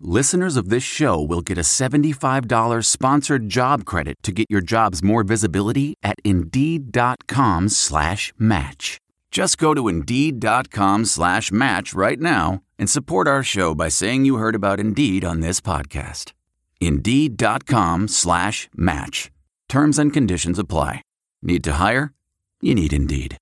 listeners of this show will get a $75 sponsored job credit to get your jobs more visibility at Indeed.com slash match. Just go to Indeed.com slash match right now and support our show by saying you heard about Indeed on this podcast. Indeed.com slash match. Terms and conditions apply. Need to hire? You need Indeed.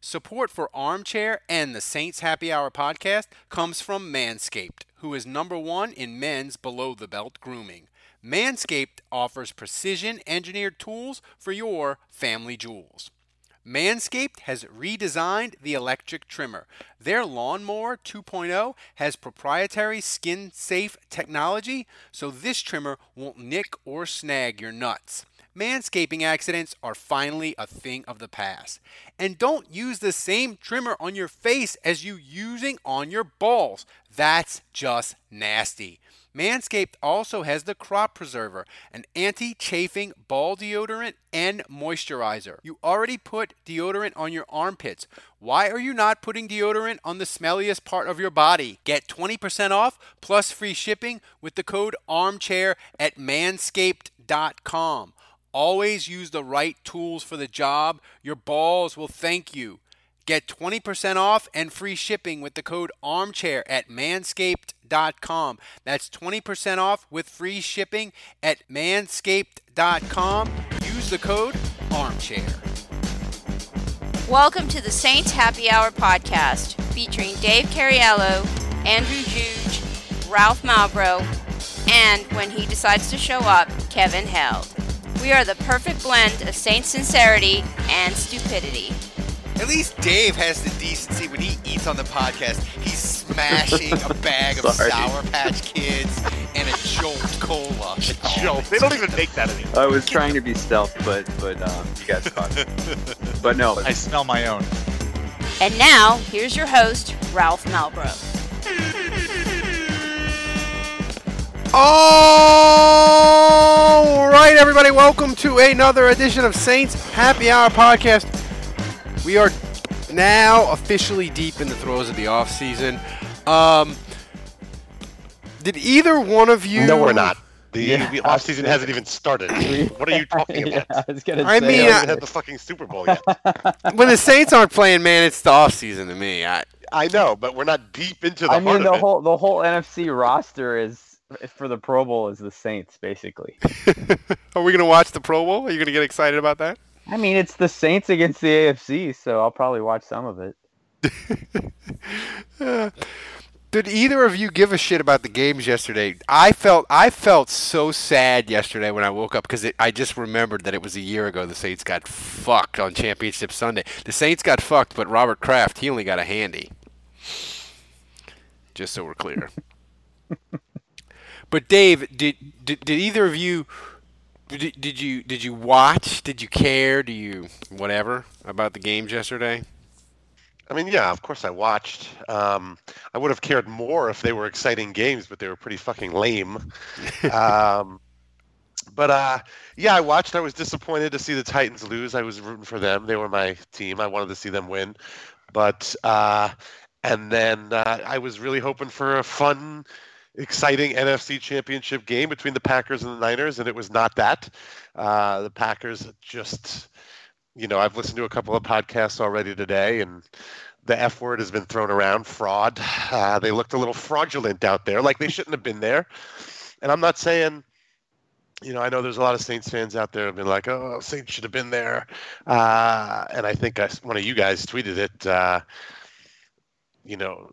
Support for Armchair and the Saints Happy Hour podcast comes from Manscaped, who is number one in men's below the belt grooming. Manscaped offers precision engineered tools for your family jewels. Manscaped has redesigned the electric trimmer. Their Lawnmower 2.0 has proprietary skin safe technology, so this trimmer won't nick or snag your nuts. Manscaping accidents are finally a thing of the past. And don't use the same trimmer on your face as you using on your balls. That's just nasty. Manscaped also has the Crop Preserver, an anti chafing ball deodorant and moisturizer. You already put deodorant on your armpits. Why are you not putting deodorant on the smelliest part of your body? Get 20% off plus free shipping with the code ARMCHAIR at manscaped.com. Always use the right tools for the job. Your balls will thank you. Get 20% off and free shipping with the code armchair at manscaped.com. That's 20% off with free shipping at manscaped.com. Use the code armchair. Welcome to the Saints Happy Hour podcast featuring Dave Cariello, Andrew Juge, Ralph Malbrough, and when he decides to show up, Kevin Held. We are the perfect blend of Saint sincerity and stupidity. At least Dave has the decency when he eats on the podcast. He's smashing a bag of Sorry. Sour Patch Kids and a Jolt Cola. Jolt—they don't even make that anymore. I was trying to be stealth, but but um, you guys caught me. But no, I smell my own. And now, here's your host, Ralph Malbrough. All right, everybody, welcome to another edition of Saints Happy Hour podcast. We are now officially deep in the throes of the off season. Um, did either one of you? No, we're not. The, Yeah. the off season hasn't even started. What are you talking Yeah, about? I was gonna I say, mean, We I- haven't had the fucking Super Bowl yet. When the Saints aren't playing, man, it's the off season to me. I, I know, but we're not deep into the I heart mean, the of it. whole the whole NFC roster is for the Pro Bowl is the Saints, basically. are we gonna watch the Pro Bowl? Are you gonna get excited about that? I mean, it's the Saints against the AFC, so I'll probably watch some of it. Did either of you give a shit about the games yesterday? I felt I felt so sad yesterday when I woke up because I just remembered that it was a year ago the Saints got fucked on Championship Sunday. The Saints got fucked, but Robert Kraft he only got a handy. Just so we're clear. but Dave, did, did did either of you did, did you did you watch? Did you care? Do you whatever about the games yesterday? I mean, yeah, of course I watched. Um, I would have cared more if they were exciting games, but they were pretty fucking lame. um, but uh, yeah, I watched. I was disappointed to see the Titans lose. I was rooting for them. They were my team. I wanted to see them win. But uh, and then uh, I was really hoping for a fun, exciting NFC Championship game between the Packers and the Niners, and it was not that. Uh, the Packers just, you know, I've listened to a couple of podcasts already today, and the F word has been thrown around fraud. Uh, they looked a little fraudulent out there, like they shouldn't have been there. And I'm not saying, you know, I know there's a lot of Saints fans out there who've been like, oh, Saints should have been there. Uh, and I think I, one of you guys tweeted it. You know,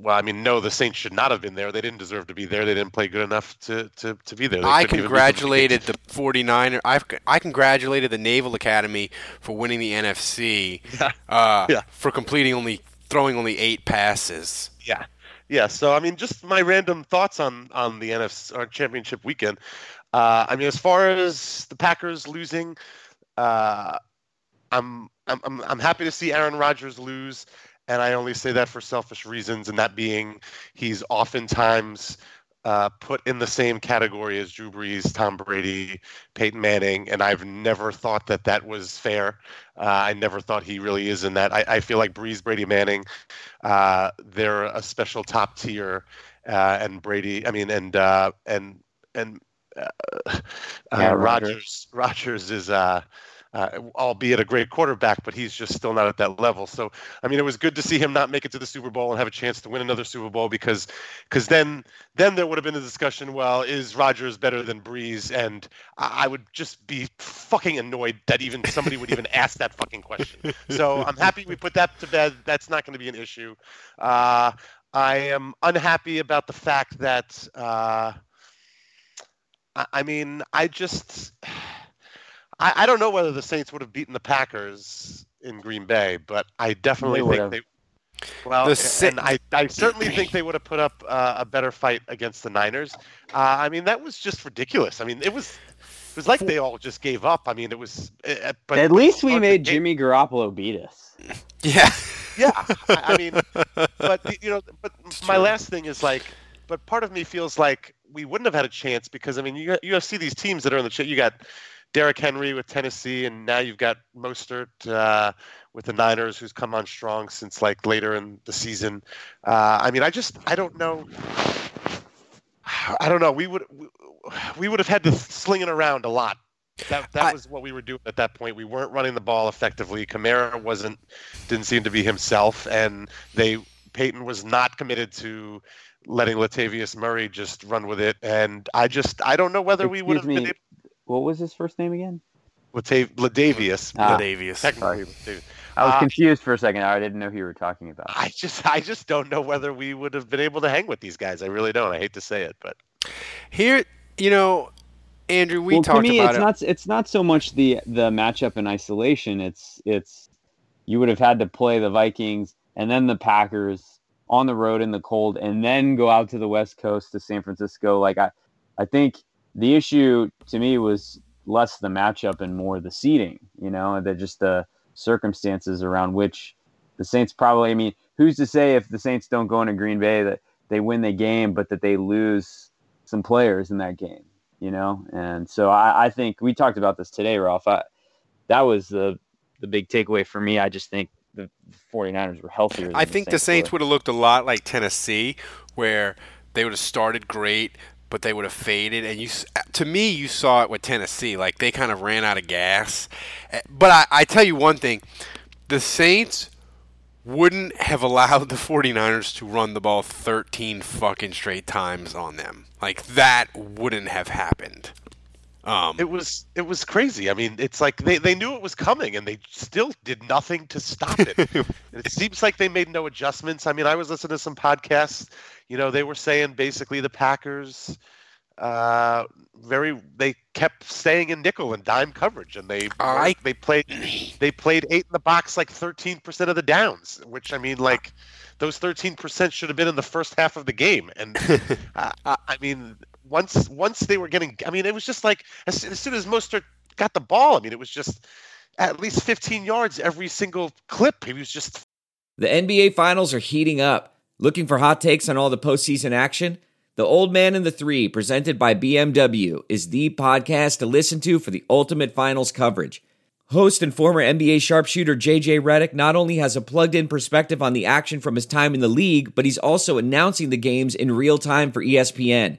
well, I mean, no, the Saints should not have been there. They didn't deserve to be there. They didn't play good enough to, to, to be there. They I couldn't even beat the congratulated the 49er. I I congratulated the Naval Academy for winning the NFC. Yeah. Uh, Yeah. For completing only throwing only eight passes. Yeah, yeah. So I mean, just my random thoughts on on the NFC championship weekend. Uh, I mean, as far as the Packers losing, uh, I'm, I'm I'm I'm happy to see Aaron Rodgers lose, and I only say that for selfish reasons, and that being he's oftentimes uh, put in the same category as Drew Brees, Tom Brady, Peyton Manning, and I've never thought that that was fair. Uh, I never thought he really is in that. I, I feel like Brees, Brady, Manning, uh, they're a special top tier, uh, and Brady, I mean, and uh, and and uh, Yeah, uh, Rodgers. Rogers, Rodgers is. Uh, albeit a great quarterback, but he's just still not at that level. So, I mean, it was good to see him not make it to the Super Bowl and have a chance to win another Super Bowl because, because then, then there would have been a discussion. Well, is Rodgers better than Brees? And I I would just be fucking annoyed that even somebody would even ask that fucking question. So I'm happy we put that to bed. That's not going to be an issue. Uh, I am unhappy about the fact that. Uh, I I mean, I just. I, I don't know whether the Saints would have beaten the Packers in Green Bay, but I definitely They think have. they. Well, The and I, I certainly think they would have put up uh, a better fight against the Niners. Uh, I mean, that was just ridiculous. I mean, it was it was like they all just gave up. I mean, it was. uh, But At least we made Jimmy Garoppolo beat us. Yeah. Yeah, I, I mean, but you know, but my true. last thing is like, but part of me feels like we wouldn't have had a chance because I mean, you got, you see these teams that are in the ch- you got Derrick Henry with Tennessee, and now you've got Mostert uh, with the Niners, who's come on strong since like later in the season. Uh, I mean, I just I don't know. I don't know. We would we would have had to sling it around a lot. That that I- was what we were doing at that point. We weren't running the ball effectively. Kamara wasn't didn't seem to be himself, and they Peyton was not committed to letting Latavius Murray just run with it. And I just I don't know whether we would have Excuse been able What was his first name again? Latav- Ladavius. Ah. Davius. technically, Latavius. I was Uh, confused for a second. I didn't know who you were talking about. I just I just don't know whether we would have been able to hang with these guys. I really don't. I hate to say it, but Here, you know, Andrew, we well, talked to me, about it's it. not it's not so much the the matchup in isolation. It's it's you would have had to play the Vikings and then the Packers on the road in the cold, and then go out to the West Coast to San Francisco. Like I, I think the issue to me was less the matchup and more the seating. You know, that just the circumstances around which the Saints probably. I mean, who's to say if the Saints don't go into Green Bay that they win the game, but that they lose some players in that game? You know, and so I, I think we talked about this today, Ralph. I, that was the the big takeaway for me. I just think the 49ers were healthier. Than I think the Saints were. would have looked a lot like Tennessee, where they would have started great, but they would have faded. And you, to me, you saw it with Tennessee. Like they kind of ran out of gas. Eh, But I, I tell you one thing: the Saints wouldn't have allowed the 49ers to run the ball 13 fucking straight times on them. Like that wouldn't have happened. Um, it was it was crazy. I mean, it's like they, they knew it was coming and they still did nothing to stop it. It seems like they made no adjustments. I mean, I was listening to some podcasts. You know, they were saying basically the Packers uh very they kept staying in nickel and dime coverage and they I- they played they played eight in the box like 13% of the downs which i mean like those 13% should have been in the first half of the game and uh, I I mean once once they were getting i mean it was just like as, as soon as Mostert got the ball i mean it was just at least 15 yards every single clip he was just The NBA Finals are heating up. Looking for hot takes on all the postseason action? The Old Man and the Three, presented by BMW, is the podcast to listen to for the ultimate finals coverage. Host and former NBA sharpshooter JJ Redick not only has a plugged in perspective on the action from his time in the league, but he's also announcing the games in real time for ESPN.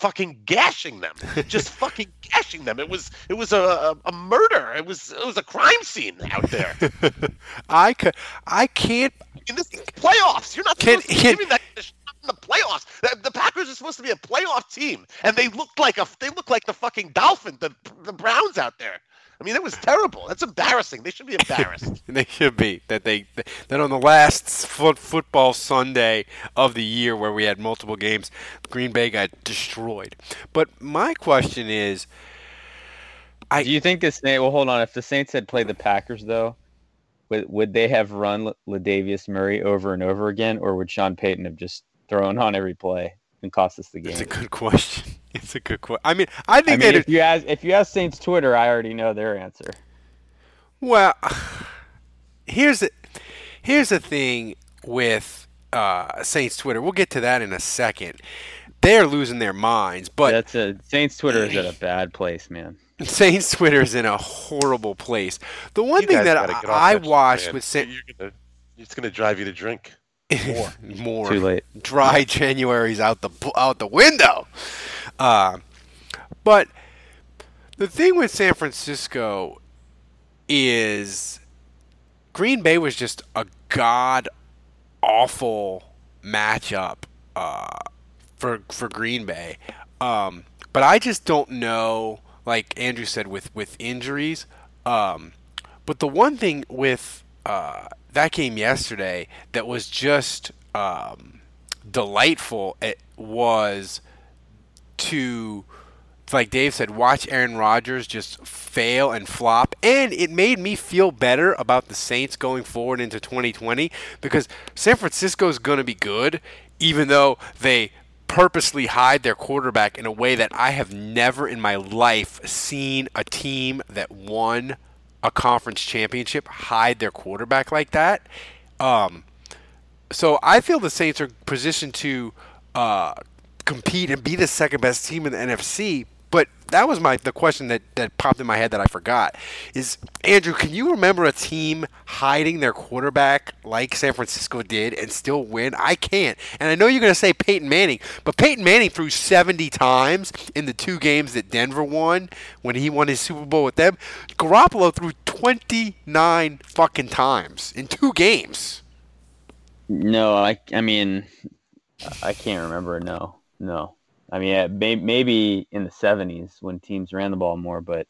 Fucking gashing them, just fucking gashing them. It was it was a, a, murder. It was it was a crime scene out there. I could, I can't. In this playoffs, you're not Can- supposed to can- giving that shit in the playoffs. The, Packers are supposed to be a playoff team, and they looked like a they look like the fucking Dolphin, the the Browns out there. I mean, it was terrible. That's embarrassing. They should be embarrassed. They should be that they that on the last foot, football Sunday of the year where we had multiple games, Green Bay got destroyed. But my question is, I Do you think the Saints? Well, hold on. If the Saints had played the Packers, though, would would they have run L- Latavius Murray over and over again, or would Sean Payton have just thrown on every play and cost us the game? That's a good question. It's a good question. I mean, I I think mean, that if you ask if you ask Saints Twitter, I already know their answer. Well, here's the here's the thing with uh, Saints Twitter. We'll get to that in a second. They're losing their minds, but That's a Saints Twitter is at a bad place, man. Saints Twitter is in a horrible place. The one You thing that I, I watched man. with Saints, it's going to drive you to drink. more, more Too late. dry January's out the out the window. Uh, but the thing with San Francisco is Green Bay was just a god awful matchup uh, for for Green Bay. Um, but I just don't know, like Andrew said, with with injuries. Um, but the one thing with uh, that game yesterday that was just um, delightful it was to like Dave said, watch Aaron Rodgers just fail and flop. And it made me feel better about the Saints going forward into 2020 because San Francisco is going to be good, even though they purposely hide their quarterback in a way that I have never in my life seen a team that won a conference championship hide their quarterback like that. Um, so I feel the Saints are positioned to uh, compete and be the second best team in the NFC. But that was my the question that, that popped in my head that I forgot is Andrew, can you remember a team hiding their quarterback like San Francisco did and still win? I can't. And I know you're going to say Peyton Manning, but Peyton Manning threw 70 times in the two games that Denver won when he won his Super Bowl with them. Garoppolo threw 29 fucking times in two games. No, I I mean, I can't remember. No, no. I mean, maybe in the '70s when teams ran the ball more, but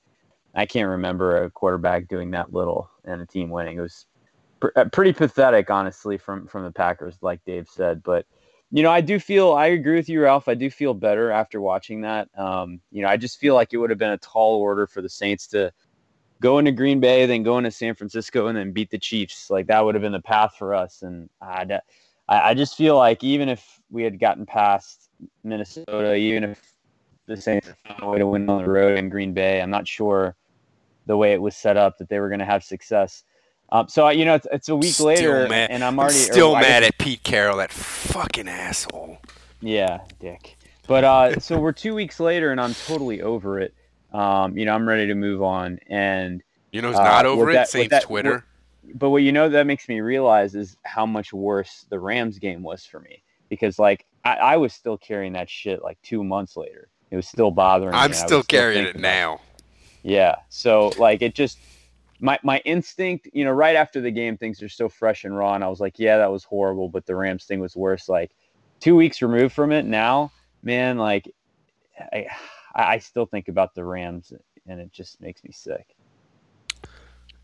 I can't remember a quarterback doing that little and a team winning. It was pr- uh, pretty pathetic, honestly, from from the Packers, like Dave said. But you know, I do feel I agree with you, Ralph. I do feel better after watching that. Um, you know, I just feel like it would have been a tall order for the Saints to go into Green Bay, then go into San Francisco, and then beat the Chiefs. Like that would have been the path for us. And I I just feel like even if we had gotten past Minnesota, even if the Saints found a way to win on the road in Green Bay, I'm not sure the way it was set up that they were going to have success. Um, so you know, it's, it's a week Still later, mad- and I'm already or still guess mad at Pete Carroll, that fucking asshole. Yeah, dick. But uh, so we're two weeks later, and I'm totally over it. Um, you know, I'm ready to move on. And You know who's Uh, not over that- it? with Saints that- Twitter. but what you know that makes me realize is how much worse the Rams game was for me because like I, I was still carrying that shit like two months later. It was still bothering me. I'm and I was still carrying it thinking about now. Yeah. So like it just my my instinct, you know, right after the game, things are so fresh and raw, and I was like, yeah, that was horrible, but the Rams thing was worse. Like two weeks removed from it now, man, like I I still think about the Rams, and it just makes me sick.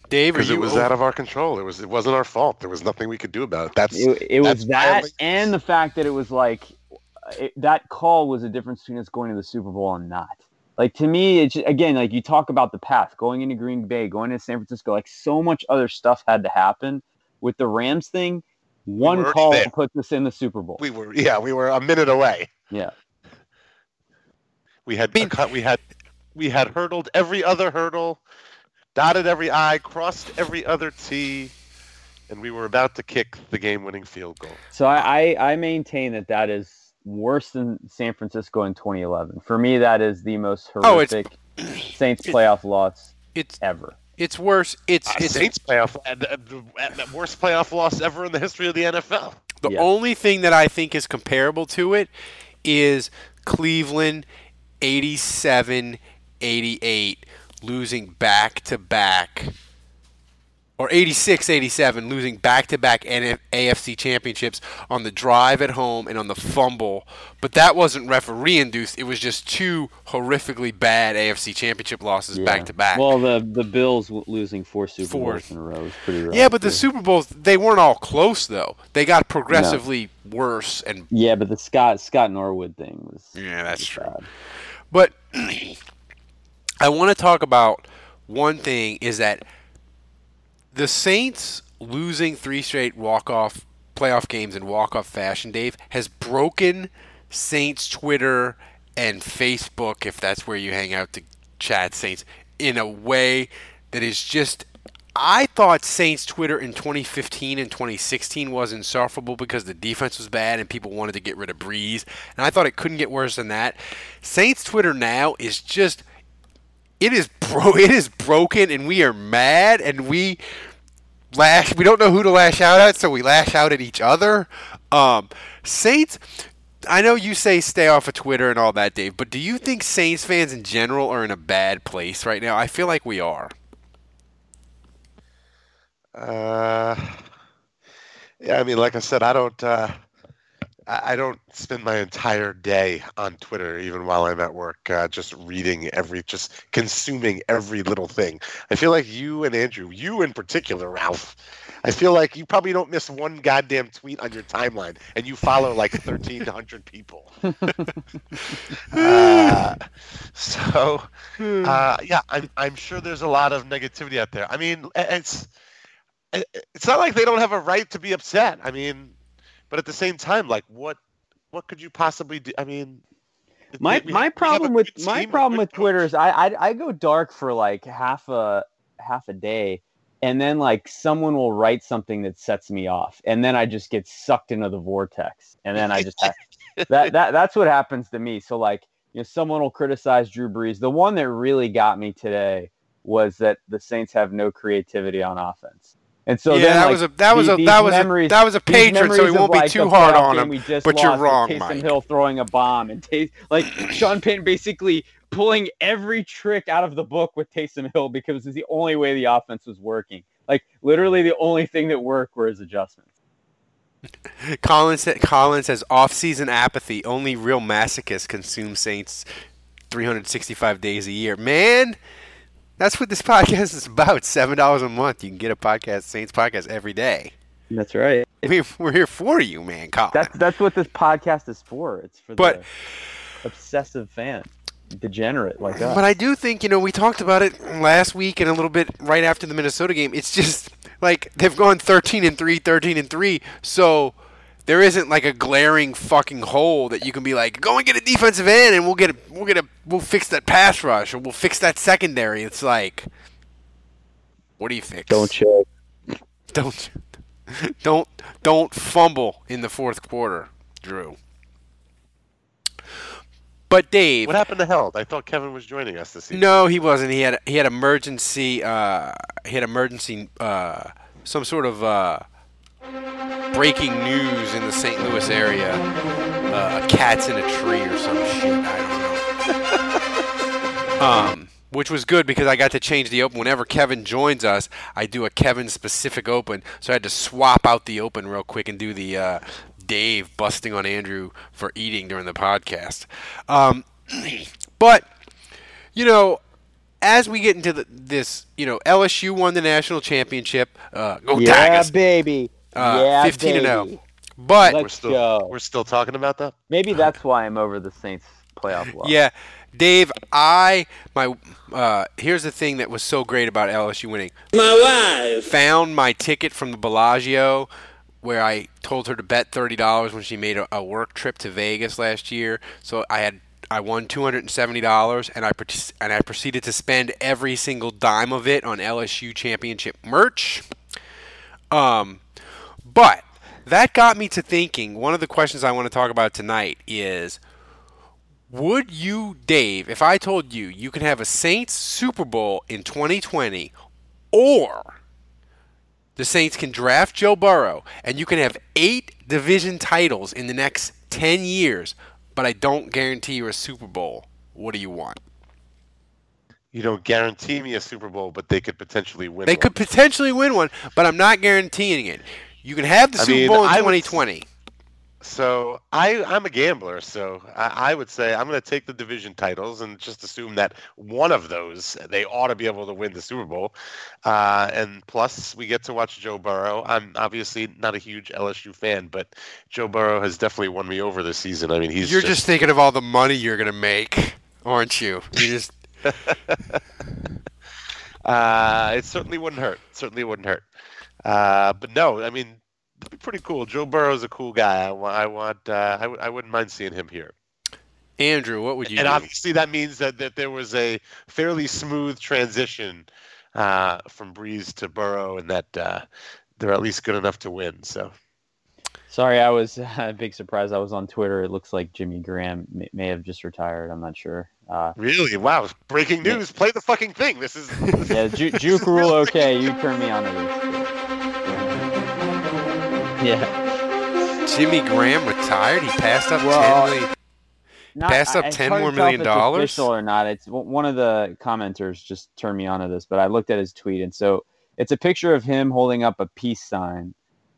Dave, Because it was over- out of our control. It was. It wasn't our fault. There was nothing we could do about it. That's. It, it was that, violation. and the fact that it was like it, that call was a difference between us going to the Super Bowl and not. Like to me, it's again like you talk about the path going into Green Bay, going to San Francisco. Like so much other stuff had to happen with the Rams thing. One were call there. puts us in the Super Bowl. We were. Yeah, we were a minute away. yeah, We had. mean- cut- we had. We had hurdled every other hurdle, dotted every I, crossed every other T, and we were about to kick the game-winning field goal. so I, I I maintain that that is worse than San Francisco in 2011. For me, that is the most Oh, horrific. Saints playoff loss It's ever. it's worse. It's Uh, it's Saints playoff, uh, the, the- the worst playoff loss ever in the history of the NFL. The Yeah. only thing that I think is comparable to it is Cleveland 87 88 losing back to back or 86 87 losing back to back AFC championships on the drive at home and on the fumble. But that wasn't referee induced. It was just two horrifically bad AFC championship losses back to back. Well, the the Bills losing four Super Four. Bowls in a row is pretty rough. yeah, but the. Super Bowls they weren't all close though. They got progressively worse and yeah, but the Scott Scott Norwood thing was Yeah, that's was true. bad. But I want to talk about one thing is that the Saints losing three straight walk-off playoff games in walk-off fashion, Dave, has broken Saints Twitter and Facebook, if that's where you hang out to chat Saints, in a way that is just I thought Saints Twitter in 2015 and 2016 was insufferable because the defense was bad and people wanted to get rid of Brees. And I thought it couldn't get worse than that. Saints Twitter now is just it is bro it is broken and we are mad and we lash we don't know who to lash out at, so we lash out at each other. Um Saints I know you say stay off of Twitter and all that, Dave, but do you think Saints fans in general are in a bad place right now? I feel like we are. Uh, yeah, I mean, like I said, I don't. Uh, I don't spend my entire day on Twitter, even while I'm at work, uh, just reading every, just consuming every little thing. I feel like you and Andrew, you in particular, Ralph, I feel like you probably don't miss one goddamn tweet on your timeline, and you follow like 1,300 people. uh, so, uh, yeah, I'm, I'm sure there's a lot of negativity out there. I mean, it's it's not like they don't have a right to be upset. I mean, but at the same time, like what what could you possibly do? I mean, My we- my problem with my problem with coach. Twitter is I, I I go dark for like half a half a day, and then like someone will write something that sets me off, and then I just get sucked into the vortex, and then I just have, that that that's what happens to me. So like you know, someone will criticize Drew Brees. The one that really got me today was that the Saints have no creativity on offense. And so yeah, then, that like, was a that was a that was memories- a that was a patron, so he won't be like, too hard on him. we just But you're wrong, Taysom Mike. Hill throwing a bomb and Tay- like Sean Payton basically pulling every trick out of the book with Taysom Hill because it's the only way the offense was working. Like literally the only thing that worked were his adjustments. Colin said, Colin says off-season apathy. Only real masochists consume Saints 365 days a year. Man, that's what this podcast is about. Seven dollars a month. You can get a podcast, Saints podcast, every day. That's right. We, we're here for you, man, Colin. That's that's what this podcast is for. It's for But- the obsessive fan, degenerate like us. But I do think, you know, we talked about it last week and a little bit right after the Minnesota game. It's just like they've gone 13 and 3, 13 and 3. So there isn't like a glaring fucking hole that you can be like, go and get a defensive end and we'll get a, we'll get a we'll fix that pass rush or we'll fix that secondary. It's like what do you fix? Don't check. don't don't don't fumble in the fourth quarter, Drew. But Dave, What happened to Held? I thought Kevin was joining us this season. no, he wasn't. He had he had emergency. Uh, he had emergency. Uh, some sort of uh, breaking news in the St. Louis area. Uh, a cat's in a tree or some shit. I don't know. um, which was good because I got to change the open. Whenever Kevin joins us, I do a Kevin specific open. So I had to swap out the open real quick and do the uh, Dave busting on Andrew for eating during the podcast. Um, but you know, as we get into the, this, you know, LSU won the national championship. Uh, go yeah, Tigers! baby. Uh, yeah, 15 and baby. 0. But We're still go. we're still talking about that. Maybe that's why I'm over the Saints playoff loss. yeah, Dave, I my uh, here's the thing that was so great about LSU winning. My wife found my ticket from the Bellagio. Where I told her to bet thirty dollars when she made a, a work trip to Vegas last year, so I had I won two hundred and seventy dollars, and I and I proceeded to spend every single dime of it on LSU championship merch. Um, but that got me to thinking. One of the questions I want to talk about tonight is Would you, Dave, if I told you you can have a Saints Super Bowl in 2020 or the Saints can draft Joe Burrow and you can have eight division titles in the next 10 years, but I don't guarantee you a Super Bowl, what do you want? You don't guarantee me a Super Bowl, but they could potentially win. They one. could potentially win one, but I'm not guaranteeing it. You can have the I Super mean, Bowl in I would- 2020. So I, I'm a gambler, so I, I would say I'm going to take the division titles and just assume that one of those they ought to be able to win the Super Bowl. Uh, and plus, we get to watch Joe Burrow. I'm obviously not a huge LSU fan, but Joe Burrow has definitely won me over this season. I mean, he's You're just thinking of all the money you're going to make, aren't you? You just Uh, it certainly wouldn't hurt. Certainly wouldn't hurt. Uh, but no, I mean, that'd be pretty cool. Joe Burrow's a cool guy. I, wa- I want. Uh, I, w- I wouldn't mind seeing him here. Andrew, what would you and do? obviously, that means that, that there was a fairly smooth transition uh, from Brees to Burrow, and that uh, they're at least good enough to win. So Sorry, I was a big surprise. I was on Twitter. It looks like Jimmy Graham may, may have just retired. I'm not sure. Uh, really, wow, breaking news! Play the fucking thing. This is yeah, Ju- Juke rule. Okay, you turn me on to this. Yeah. Jimmy Graham retired. He passed up Well, ten million. Not, Passed up $10 more million dollars? Official or not? It's one of the commenters just turned me on to this, but I looked at his tweet, and so it's a picture of him holding up a peace sign,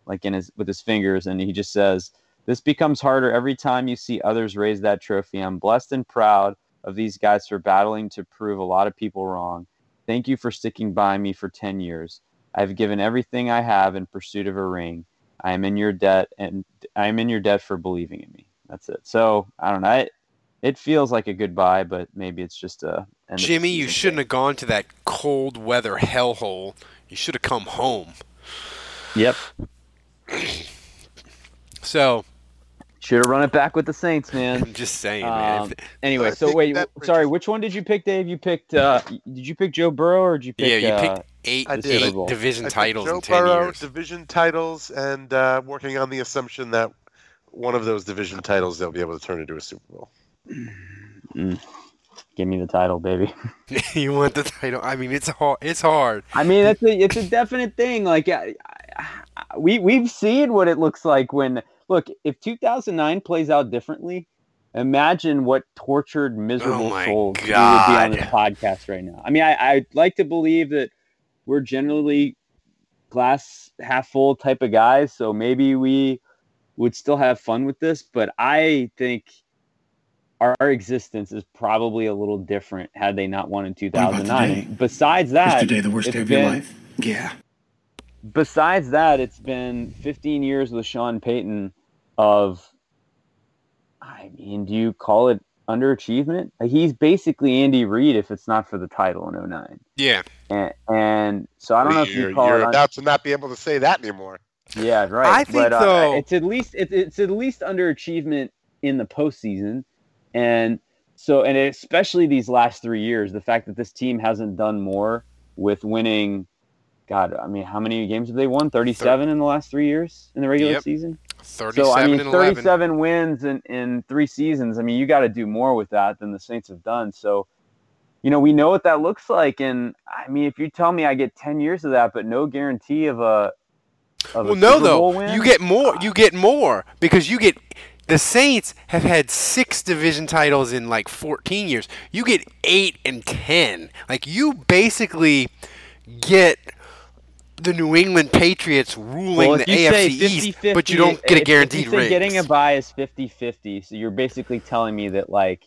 like in his with his fingers, and he just says, "This becomes harder every time you see others raise that trophy. I'm blessed and proud of these guys for battling to prove a lot of people wrong. Thank you for sticking by me for ten years. I've given everything I have in pursuit of a ring. I am in your debt, and I am in your debt for believing in me. That's it. So I don't know. I, it feels like a goodbye, but maybe it's just a. end of Jimmy, you shouldn't thing. have gone to that cold weather hellhole. You should have come home. Yep. So Should have run it back with the Saints, man. I'm just saying, man. Um, if- anyway, so wait, sorry, which one did you pick, Dave? You picked. Uh, did you pick Joe Burrow or did you pick? yeah, you uh, picked eight, eight division I titles Joe in ten Burrow, years. division titles, and uh, working on the assumption that one of those division titles they'll be able to turn into a Super Bowl. Give me the title, baby. you want the title? I mean, it's hard. It's hard. I mean, it's a it's a definite thing. Like, I, I, we we've seen what it looks like when look. If 2009 plays out differently, imagine what tortured, miserable Oh my souls we would be on this podcast right now. I mean, I I'd like to believe that we're generally glass half full type of guys, so maybe we would still have fun with this. But I think. Our, our existence is probably a little different had they not won in 2009. today? And besides that, Yesterday, the worst day of your life? Yeah. besides that, it's been 15 years with Sean Payton of, I mean, do you call it underachievement? He's basically Andy Reid if it's not for the title in 09. Yeah. And, and so I don't know if you're, you call you're it. un- about to not be able to say that anymore. yeah, right. I think, but, uh, though- it's at least it's, it's at least underachievement in the postseason, and so and especially these last three years, the fact that this team hasn't done more with winning. God, I mean, how many games have they won? Thirty-seven in the last three years in the regular Yep. season. So I mean, and eleven. 37 wins in, in three seasons. I mean, you got to do more with that than the Saints have done. So, you know, we know what that looks like. And I mean, if you tell me I get 10 years of that, but no guarantee of a of Well, a no, Super Bowl though win, you get more. You ah. get more because you get the Saints have had six division titles in like 14 years. You get eight and ten. Like you basically get the New England Patriots ruling well, the AFC East, 50-50, but you don't get a guaranteed if you say ring. Getting a buy is 50-50. So you're basically telling me that like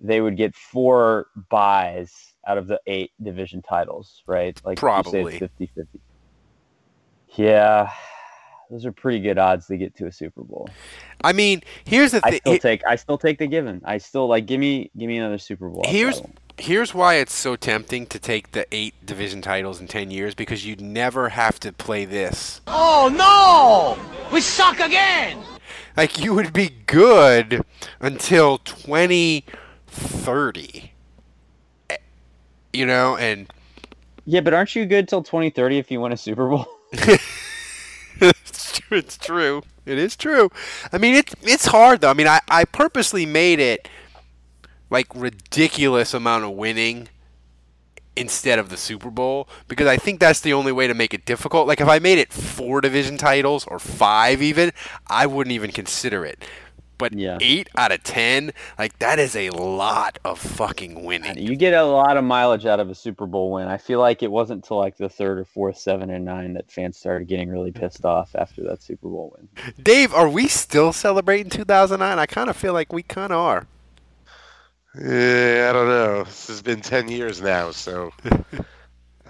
they would get four buys out of the eight division titles, right? Like Probably. say it's 50-50. Yeah. Those are pretty good odds to get to a Super Bowl. I mean, here's the I thing. still take I still take the given. I still like give me give me another Super Bowl. Here's. Here's why it's so tempting to take the eight division titles in ten years because you'd never have to play this. Oh no! We suck again! Like you would be good until 2030. Eh, You know, and Yeah, but aren't you good till 2030 if you win a Super Bowl? it's true. It's true. It is true. I mean, it's it's hard though. I mean, I, I purposely made it like ridiculous amount of winning instead of the Super Bowl because I think that's the only way to make it difficult. Like if I made it four division titles or five even, I wouldn't even consider it. But Yeah. eight out of ten, like that is a lot of fucking winning. You get a lot of mileage out of a Super Bowl win. I feel like it wasn't until like the third or fourth, seven and nine that fans started getting really pissed off after that Super Bowl win. Dave, are we still celebrating 2009? I kind of feel like we kind of are. Yeah, I don't know. This has been ten years now, so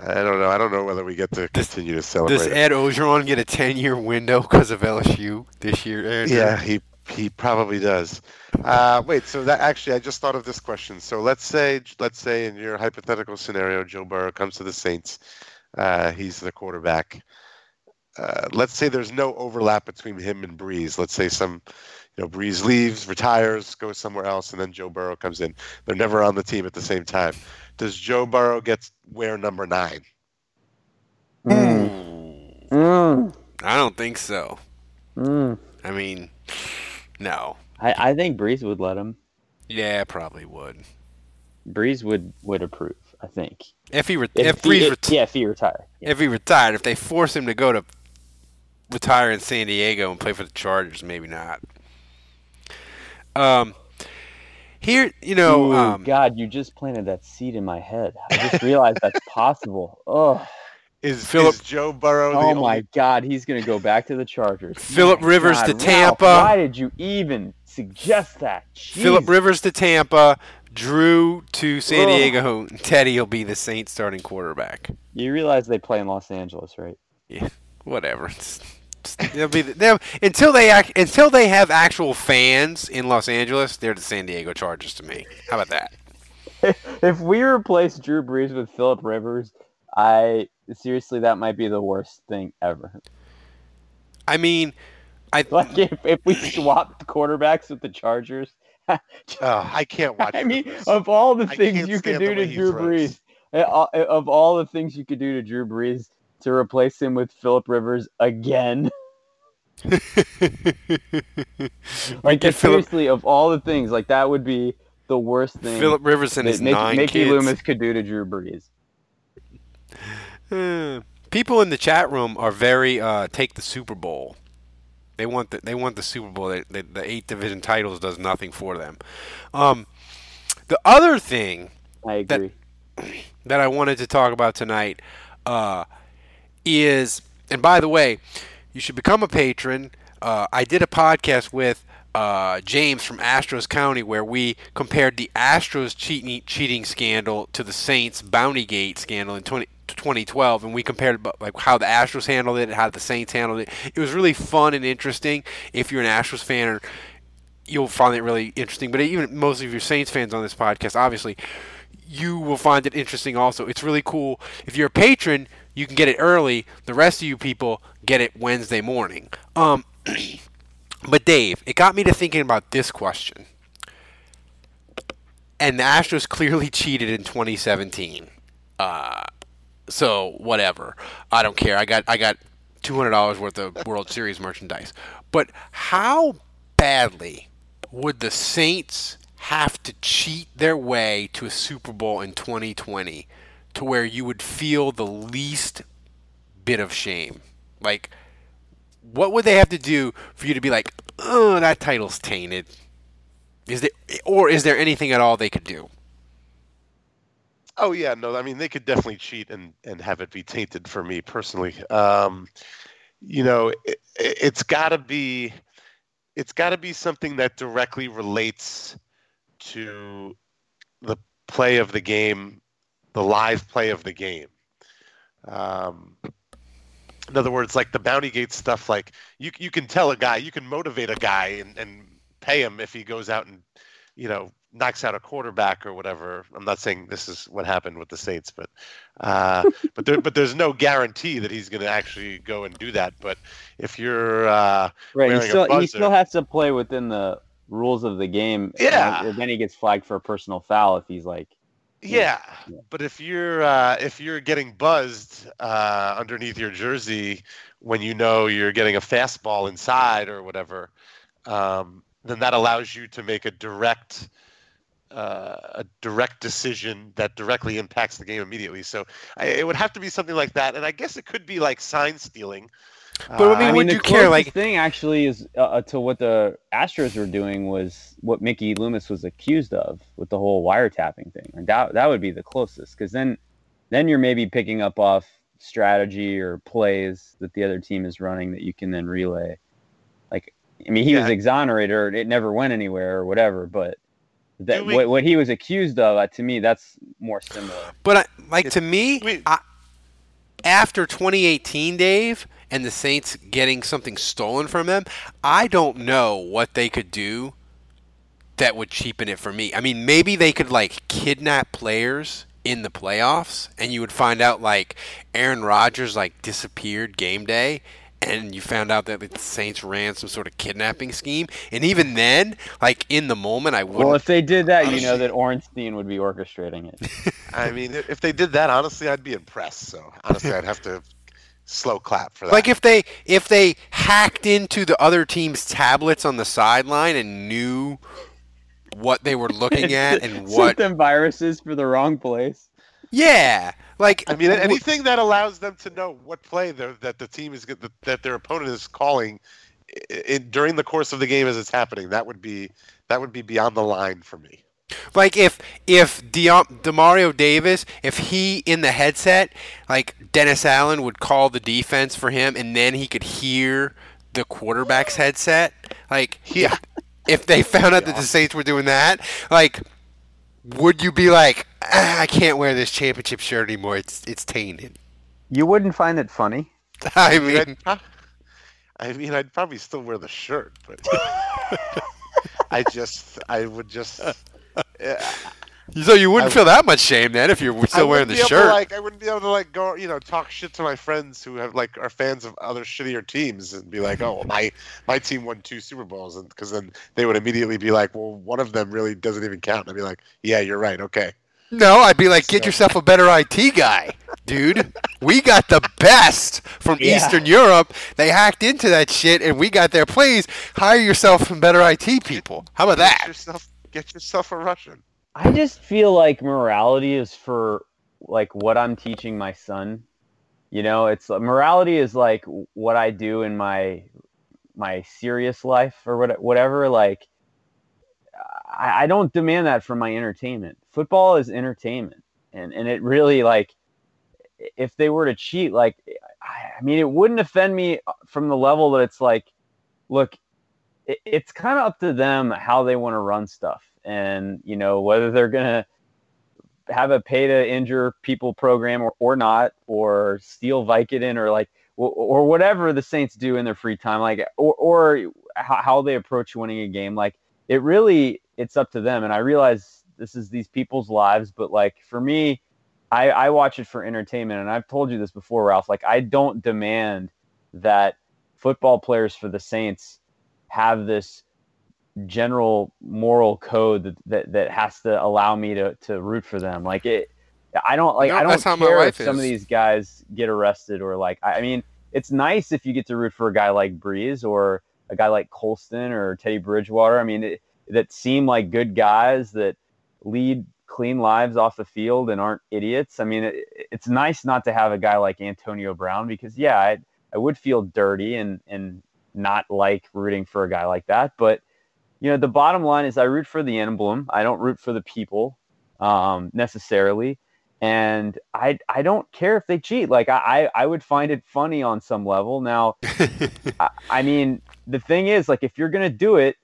I don't know. I don't know whether we get to continue to celebrate. Does. Ed Orgeron get a 10 year window because of LSU this year? Andrew? Yeah, he he probably does. Uh, wait, so that actually, I just thought of this question. So let's say, let's say, in your hypothetical scenario, Joe Burrow comes to the Saints. Uh, he's the quarterback. Uh, let's say there's no overlap between him and Brees. Let's say some, you know, Brees leaves, retires, goes somewhere else, and then Joe Burrow comes in. They're never on the team at the same time. Does Joe Burrow get wear number nine? Mm. I don't think so. Mm. I mean, no. I, I think Brees would let him. Yeah, probably would. Brees would would approve. I think. If he, re- If, if, Brees if- ret- yeah, if he retired. if he retired, if they force him to go to retire in San Diego and play for the Chargers, maybe not. Um, here, you know, Ooh, um, God, you just planted that seed in my head. I just realized that's possible. Oh, Is, Philip- is Joe Burrow the oh only my God, he's gonna go back to the Chargers. Philip My Rivers God, to Ralph, Tampa. why did you even suggest that? Philip Rivers to Tampa, Drew to San Ugh. Diego, and Teddy will be the Saints starting quarterback. You realize they play in Los Angeles, right? Yeah, whatever. It's- it's- they'll be the, they'll, until they act, until they have actual fans in Los Angeles. They're the San Diego Chargers to me. How about that? if we replace Drew Brees with Philip Rivers, I seriously that might be the worst thing ever. I mean, I Like if, if we swapped quarterbacks with the Chargers. Oh, I can't watch. I mean, this. of all the things you could do to Drew throws. Brees, eh, uh, of all the things you could do to Drew Brees, to replace him with Philip Rivers again. Like get Phillip- seriously, of all the things, like that would be the worst thing Philip Rivers and that his Mickey, nine Mickey kids. Loomis could do to Drew Brees. Uh, people in the chat room are very uh, take the Super Bowl. They want the they want the Super Bowl. They, they, the eight division titles does nothing for them. Um, the other thing I That- agree. that I wanted to talk about tonight uh, is, and by the way, you should become a patron. Uh, I did a podcast with uh, James from Astros County where we compared the Astros cheating cheating scandal to the Saints Bounty Gate scandal in 20, 2012, and we compared like how the Astros handled it, and how the Saints handled it. It was really fun and interesting. If you're an Astros fan or you'll find it really interesting. But even most of your Saints fans on this podcast, obviously, you will find it interesting also. It's really cool. If you're a patron, you can get it early. The rest of you people get it Wednesday morning. Um, but Dave, it got me to thinking about this question. And the Astros clearly cheated in 2017. Uh, so whatever. I don't care. I got I got two hundred dollars worth of World Series merchandise. But how badly would the Saints have to cheat their way to a Super Bowl in 2020 to where you would feel the least bit of shame? Like, what would they have to do for you to be like, oh, that title's tainted? Is there, or is there anything at all they could do? Oh yeah, no, I mean they could definitely cheat and and have it be tainted for me personally. Um, you know, it, it's got to be, it's got to be something that directly relates to the play of the game, the live play of the game. Um, in other words, like the bounty gate stuff, like you you can tell a guy, you can motivate a guy and, and pay him if he goes out and you know knocks out a quarterback or whatever. I'm not saying this is what happened with the Saints, but uh, but there, but there's no guarantee that he's going to actually go and do that. But if you're uh, Right. He still he still has to play within the rules of the game. Yeah. then- then he gets flagged for a personal foul if he's like Yeah, Yeah. but if you're uh, if you're getting buzzed uh, underneath your jersey when you know you're getting a fastball inside or whatever, um, then that allows you to make a direct uh, a direct decision that directly impacts the game immediately. So I, it would have to be something like that, and I guess it could be like sign stealing. But I mean, I would mean, the you care? closest Like, thing actually is uh, uh, to what the Astros were doing was what Mickey Loomis was accused of with the whole wiretapping thing. And that that would be the closest because then then you're maybe picking up off strategy or plays that the other team is running that you can then relay. Like, I mean, he was exonerated or it never went anywhere or whatever, but that we- what, what he was accused of uh, to me that's more similar. but I, like to me, we- I, after 2018, Dave, and the Saints getting something stolen from them, I don't know what they could do that would cheapen it for me. I mean, maybe they could like kidnap players in the playoffs, and you would find out like Aaron Rodgers like disappeared game day. And you found out that the Saints ran some sort of kidnapping scheme, and even then, like in the moment, I wouldn't. Well, if they did that, you know that Ornstein would be orchestrating it. I mean, if they did that, honestly, I'd be impressed. So honestly, I'd have to slow clap for that. Like if they if they hacked into the other team's tablets on the sideline and knew what they were looking at and Sent what them viruses for the wrong place. yeah like I mean, anything that allows them to know what play they're- that the team is that, that their opponent is calling i i during the course of the game as it's happening, that would be that would be beyond the line for me. Like if if Deom- Demario Davis if he in the headset like Dennis Allen would call the defense for him and then he could hear the quarterback's headset like Yeah. if they found out that the Saints were doing that, like, would you be like, ah, I can't wear this championship shirt anymore? It's it's tainted. You wouldn't find it funny. I I mean, mean, I'd, I mean, I'd probably still wear the shirt, but I just, I would just. Yeah, so you wouldn't I- feel that much shame then if you're still wearing the able to, shirt. like, I wouldn't be able to like go, you know, talk shit to my friends who have like are fans of other shittier teams and be like, oh, well, my my team won two Super Bowls, and because then they would immediately be like, well, one of them really doesn't even count. And I'd be like, yeah, you're right, okay. no, I'd be like, get So- yourself a better IT guy, dude. we got the best from Yeah. Eastern Europe. They hacked into that shit, and we got their plays. Hire yourself some better IT people. How about Get that? yourself, get yourself a Russian. I just feel like morality is for like what I'm teaching my son. You know, it's morality is like what I do in my my serious life or what, whatever. Like, I, I don't demand that from my entertainment. Football is entertainment, and and it really like if they were to cheat, like I mean, it wouldn't offend me from the level that it's like, look, it, it's kind of up to them how they want to run stuff. And you know whether they're gonna have a pay to injure people program or, or not or steal Vicodin or like or, or whatever the Saints do in their free time like or, or how they approach winning a game like it really it's up to them. And I realize this is these people's lives but like for me I, I watch it for entertainment. And I've told you this before Ralph like I don't demand that football players for the Saints have this general moral code that, that, that has to allow me to, to root for them. Like it, I don't like, No, I don't that's how my care if some of these guys get arrested or like, I I mean, it's nice if you get to root for a guy like Brees or a guy like Colston or Teddy Bridgewater. I mean, it, that seem like good guys that lead clean lives off the field and aren't idiots. I mean, it, it's nice not to have a guy like Antonio Brown because yeah, I, I would feel dirty and, and not like rooting for a guy like that. But, you know, the bottom line is I root for the emblem. I don't root for the people um, necessarily. And I, I don't care if they cheat. Like I, I I would find it funny on some level. Now, I, I mean, the thing is, like, if you're gonna do it,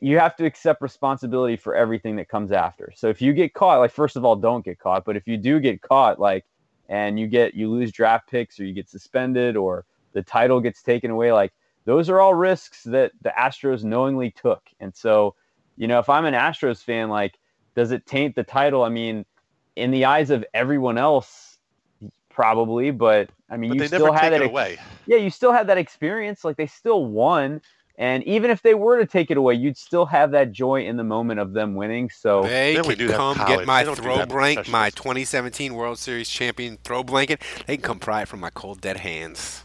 you have to accept responsibility for everything that comes after. So if you get caught, like, first of all, don't get caught. But if you do get caught, like, and you get you lose draft picks or you get suspended or the title gets taken away, like, those are all risks that the Astros knowingly took. And so, you know, if I'm an Astros fan, like, does it taint the title? I mean, in the eyes of everyone else, probably. But I mean, But you they still never had take that it ex- away. yeah, you still had that experience. Like they still won. And even if they were to take it away, you'd still have that joy in the moment of them winning. So They They can do come get my They don't do throw that blanket, my 2017 World Series champion throw blanket. They can come pry it from my cold dead hands.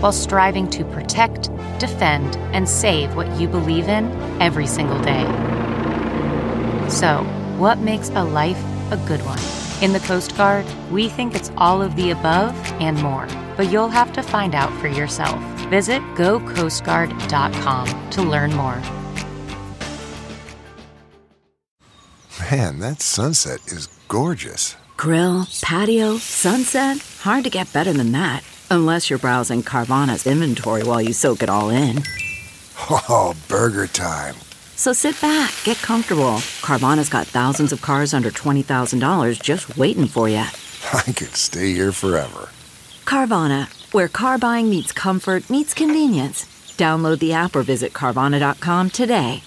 while striving to protect, defend, and save what you believe in every single day. So, what makes a life a good one? In the Coast Guard, we think it's all of the above and more, but you'll have to find out for yourself. Visit gocoastguard.com to learn more. Man, that sunset is gorgeous. Grill, patio, sunset. Hard to get better than that. Unless you're browsing Carvana's inventory while you soak it all in. Oh, burger time. So sit back, get comfortable. Carvana's got thousands of cars under $20,000 just waiting for you. I could stay here forever. Carvana, where car buying meets comfort, meets convenience. Download the app or visit Carvana.com today.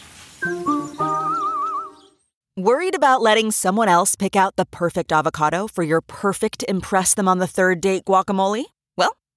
Worried about letting someone else pick out the perfect avocado for your perfect Impress Them on the Third Date guacamole?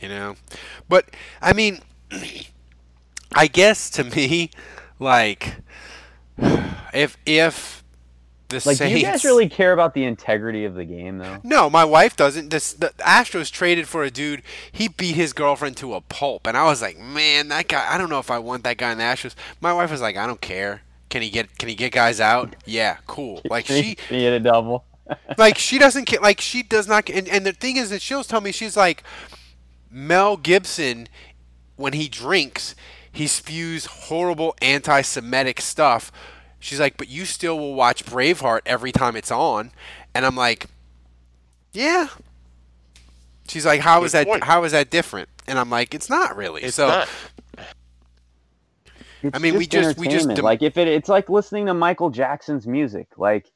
You know? But, I mean, I guess to me, like, if, if, the like, Saints, do you guys really care about the integrity of the game, though? No, my wife doesn't. This, the Astros traded for a dude. He beat his girlfriend to a pulp, and I was like, man, that guy. I don't know if I want that guy in the Astros. My wife was like, I don't care. Can he get? Can he get guys out? Yeah, cool. Like she, he hit a double. like she doesn't care. Like she does not. And, and the thing is that she'll tell me she's like, Mel Gibson, when he drinks, he spews horrible anti-Semitic stuff. She's like, but you still will watch Braveheart every time it's on, and I'm like, yeah. She's like, how is that? point. How is that different? And I'm like, it's not really. It's so, not. It's I mean, we just- we just dem- like if it, it's like listening to Michael Jackson's music. Like,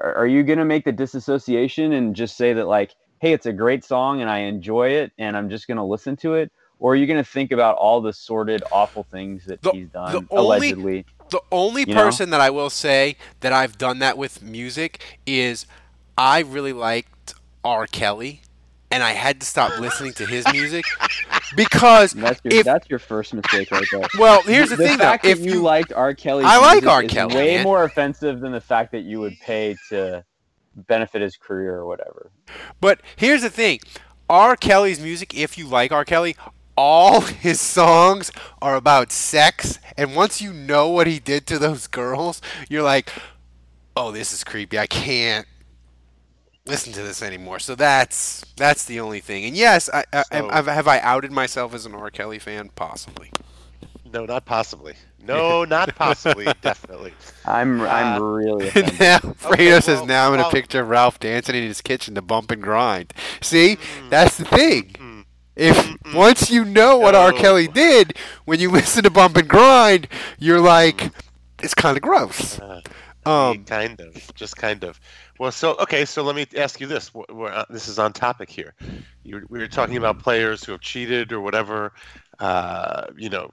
are, are you gonna make the disassociation and just say that like, hey, it's a great song and I enjoy it and I'm just gonna listen to it, or are you gonna think about all the sordid, awful things that The- he's done the only- allegedly? The only You know? person that I will say that I've done that with music is I really liked R. Kelly, and I had to stop listening to his music because That's your, if that's your first mistake right there. Well, here's the thing, though. If that you, you- liked R. Kelly, I like R. Kelly, way man. more offensive than the fact that you would pay to benefit his career or whatever. But here's the thing R. Kelly's music, if you like R. Kelly, all his songs are about sex. And once you know what he did to those girls, you're like, oh, this is creepy. I can't. listen to this anymore. So that's that's the only thing. And yes, I, I, So- have, have I outed myself as an R. Kelly fan? Possibly. No, not possibly. No, not possibly. Definitely. I'm I'm Uh, really offended. now, Fredo Okay, says well- now I'm in a picture of Ralph dancing in his kitchen to bump and grind. See, Mm-hmm. that's the thing. If once you know what R. Kelly did, when you listen to Bump and Grind, you're like, it's kind of gross. Uh, Um, kind of, just kind of. Well, so okay, so let me ask you this. We're, we're, uh, this is on topic here. You, we were talking about players who have cheated or whatever. Uh, you know,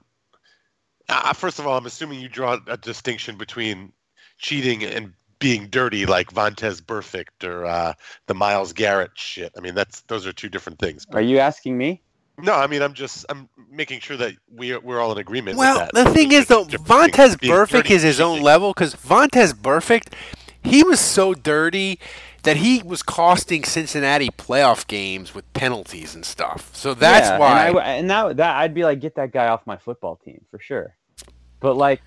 uh, first of all, I'm assuming you draw a distinction between cheating and being dirty, like Vontaze Burfict or uh, the Myles Garrett shit. I mean, that's those are two different things. Are you asking me? No, I mean, I'm just I'm making sure that we we're all in agreement. Well, with that. the thing is, though, Different Vontaze things, being Burfict is his and own level because Vontaze Burfict, he was so dirty that he was costing Cincinnati playoff games with penalties and stuff. So that's Yeah, why. And, I, and that that I'd be like, get that guy off my football team for sure. But like,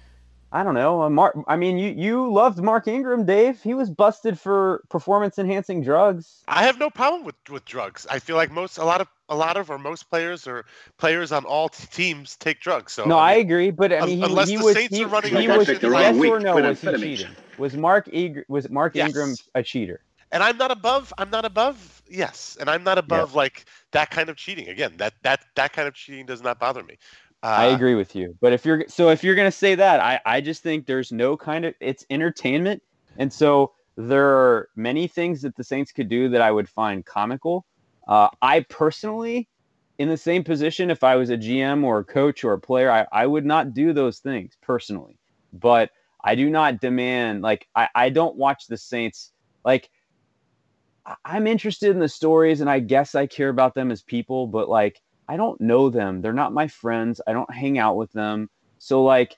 I don't know. uh, Mark. I mean, you you loved Mark Ingram, Dave. He was busted for performance enhancing drugs. I have no problem with, with drugs. I feel like most a lot of a lot of or most players or players on all t- teams take drugs. So no, I mean, agree. But I un- mean, he, unless he the was Saints he, are running he a was bunch of yes things- or no was he cheating? Was Mark Eager, was Mark Yes. Ingram a cheater? And I'm not above. I'm not above. Yes, and I'm not above like that kind of cheating. Again, that that that kind of cheating does not bother me. Uh, I agree with you. But if you're so if you're gonna say that, I I just think there's no kind of it's entertainment, and so there are many things that the Saints could do that I would find comical. Uh, I personally, in the same position, if I was a GM or a coach or a player, I, I would not do those things personally. But I do not demand like I, I don't watch the Saints like I'm interested in the stories and I guess I care about them as people, but like I don't know them. They're not my friends. I don't hang out with them. So like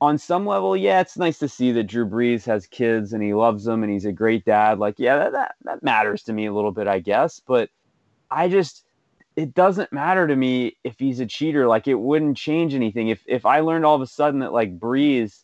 on some level, yeah, it's nice to see that Drew Brees has kids and he loves them and he's a great dad. Like, yeah, that, that, that matters to me a little bit, I guess. But I just it doesn't matter to me if he's a cheater. Like it wouldn't change anything. If if I learned all of a sudden that like Brees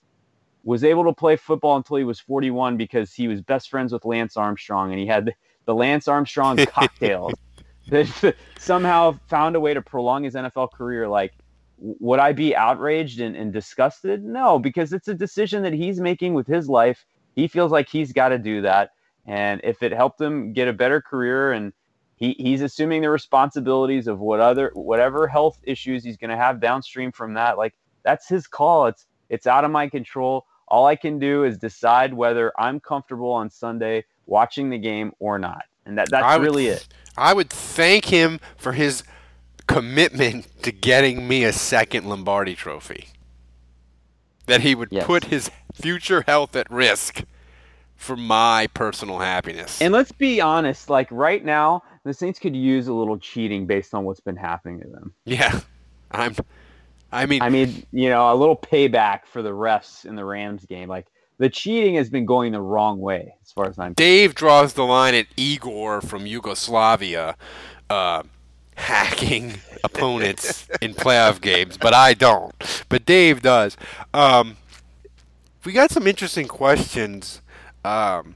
was able to play football until he was 41 because he was best friends with Lance Armstrong and he had the Lance Armstrong cocktails that somehow found a way to prolong his NFL career. Like, would I be outraged and, and disgusted? No, because it's a decision that he's making with his life. He feels like he's got to do that. And if it helped him get a better career and he, he's assuming the responsibilities of what other whatever health issues he's going to have downstream from that, like that's his call. It's it's out of my control. All I can do is decide whether I'm comfortable on Sunday watching the game or not. And that, that's would- really it. I would thank him for his commitment to getting me a second Lombardi trophy. That he would Yes. put his future health at risk for my personal happiness. And let's be honest, like right now, the Saints could use a little cheating based on what's been happening to them. yeah. I'm I mean I mean, you know, a little payback for the refs in the Rams game. Like the cheating has been going the wrong way as far as I'm Dave draws the line at Igor from Yugoslavia uh, hacking opponents in playoff games, but I don't. But Dave does. Um, we got some interesting questions um,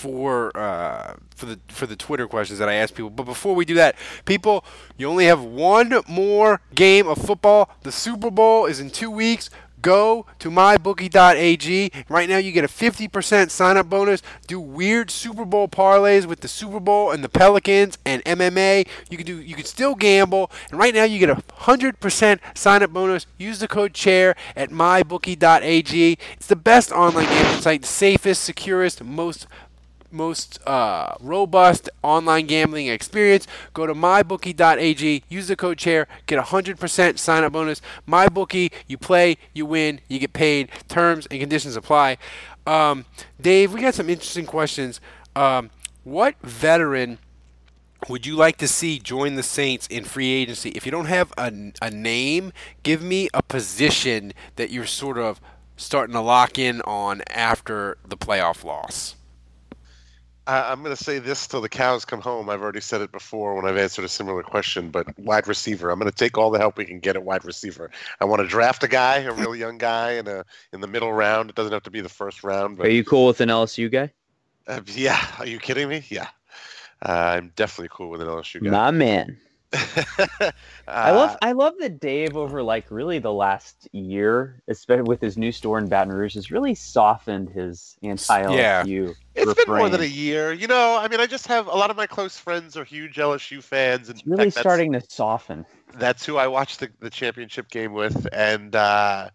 for uh, for the for the Twitter questions that I ask people. But before we do that, people, you only have one more game of football. The Super Bowl is in two weeks. Go to mybookie.ag. Right now, you get a 50% sign up bonus. Do weird Super Bowl parlays with the Super Bowl and the Pelicans and MMA. You can do. You can still gamble. And right now, you get a 100% sign up bonus. Use the code chair at mybookie.ag. It's the best online gambling site, safest, securest, most most uh, robust online gambling experience. Go to mybookie.ag, use the code chair, get a 100% sign up bonus. MyBookie, you play, you win, you get paid. Terms and conditions apply. Um, Dave, we got some interesting questions. Um, what veteran would you like to see join the Saints in free agency? If you don't have a, a name, give me a position that you're sort of starting to lock in on after the playoff loss. I, I'm going to say this till the cows come home. I've already said it before when I've answered a similar question, but wide receiver. I'm going to take all the help we can get at wide receiver. I want to draft a guy, a real young guy, in a in the middle round. It doesn't have to be the first round, but Are you cool with an LSU guy? Uh, yeah, are you kidding me? Yeah, uh, I'm definitely cool with an LSU guy. My man. Uh, I love I love that Dave over like really the last year, especially with his new store in Baton Rouge, has really softened his anti LSU. Yeah. It's been more than a year. You know, I mean, I just have a lot of my close friends are huge LSU fans, and It's really fact, starting to soften. that's who I watched the, the championship game with, and uh,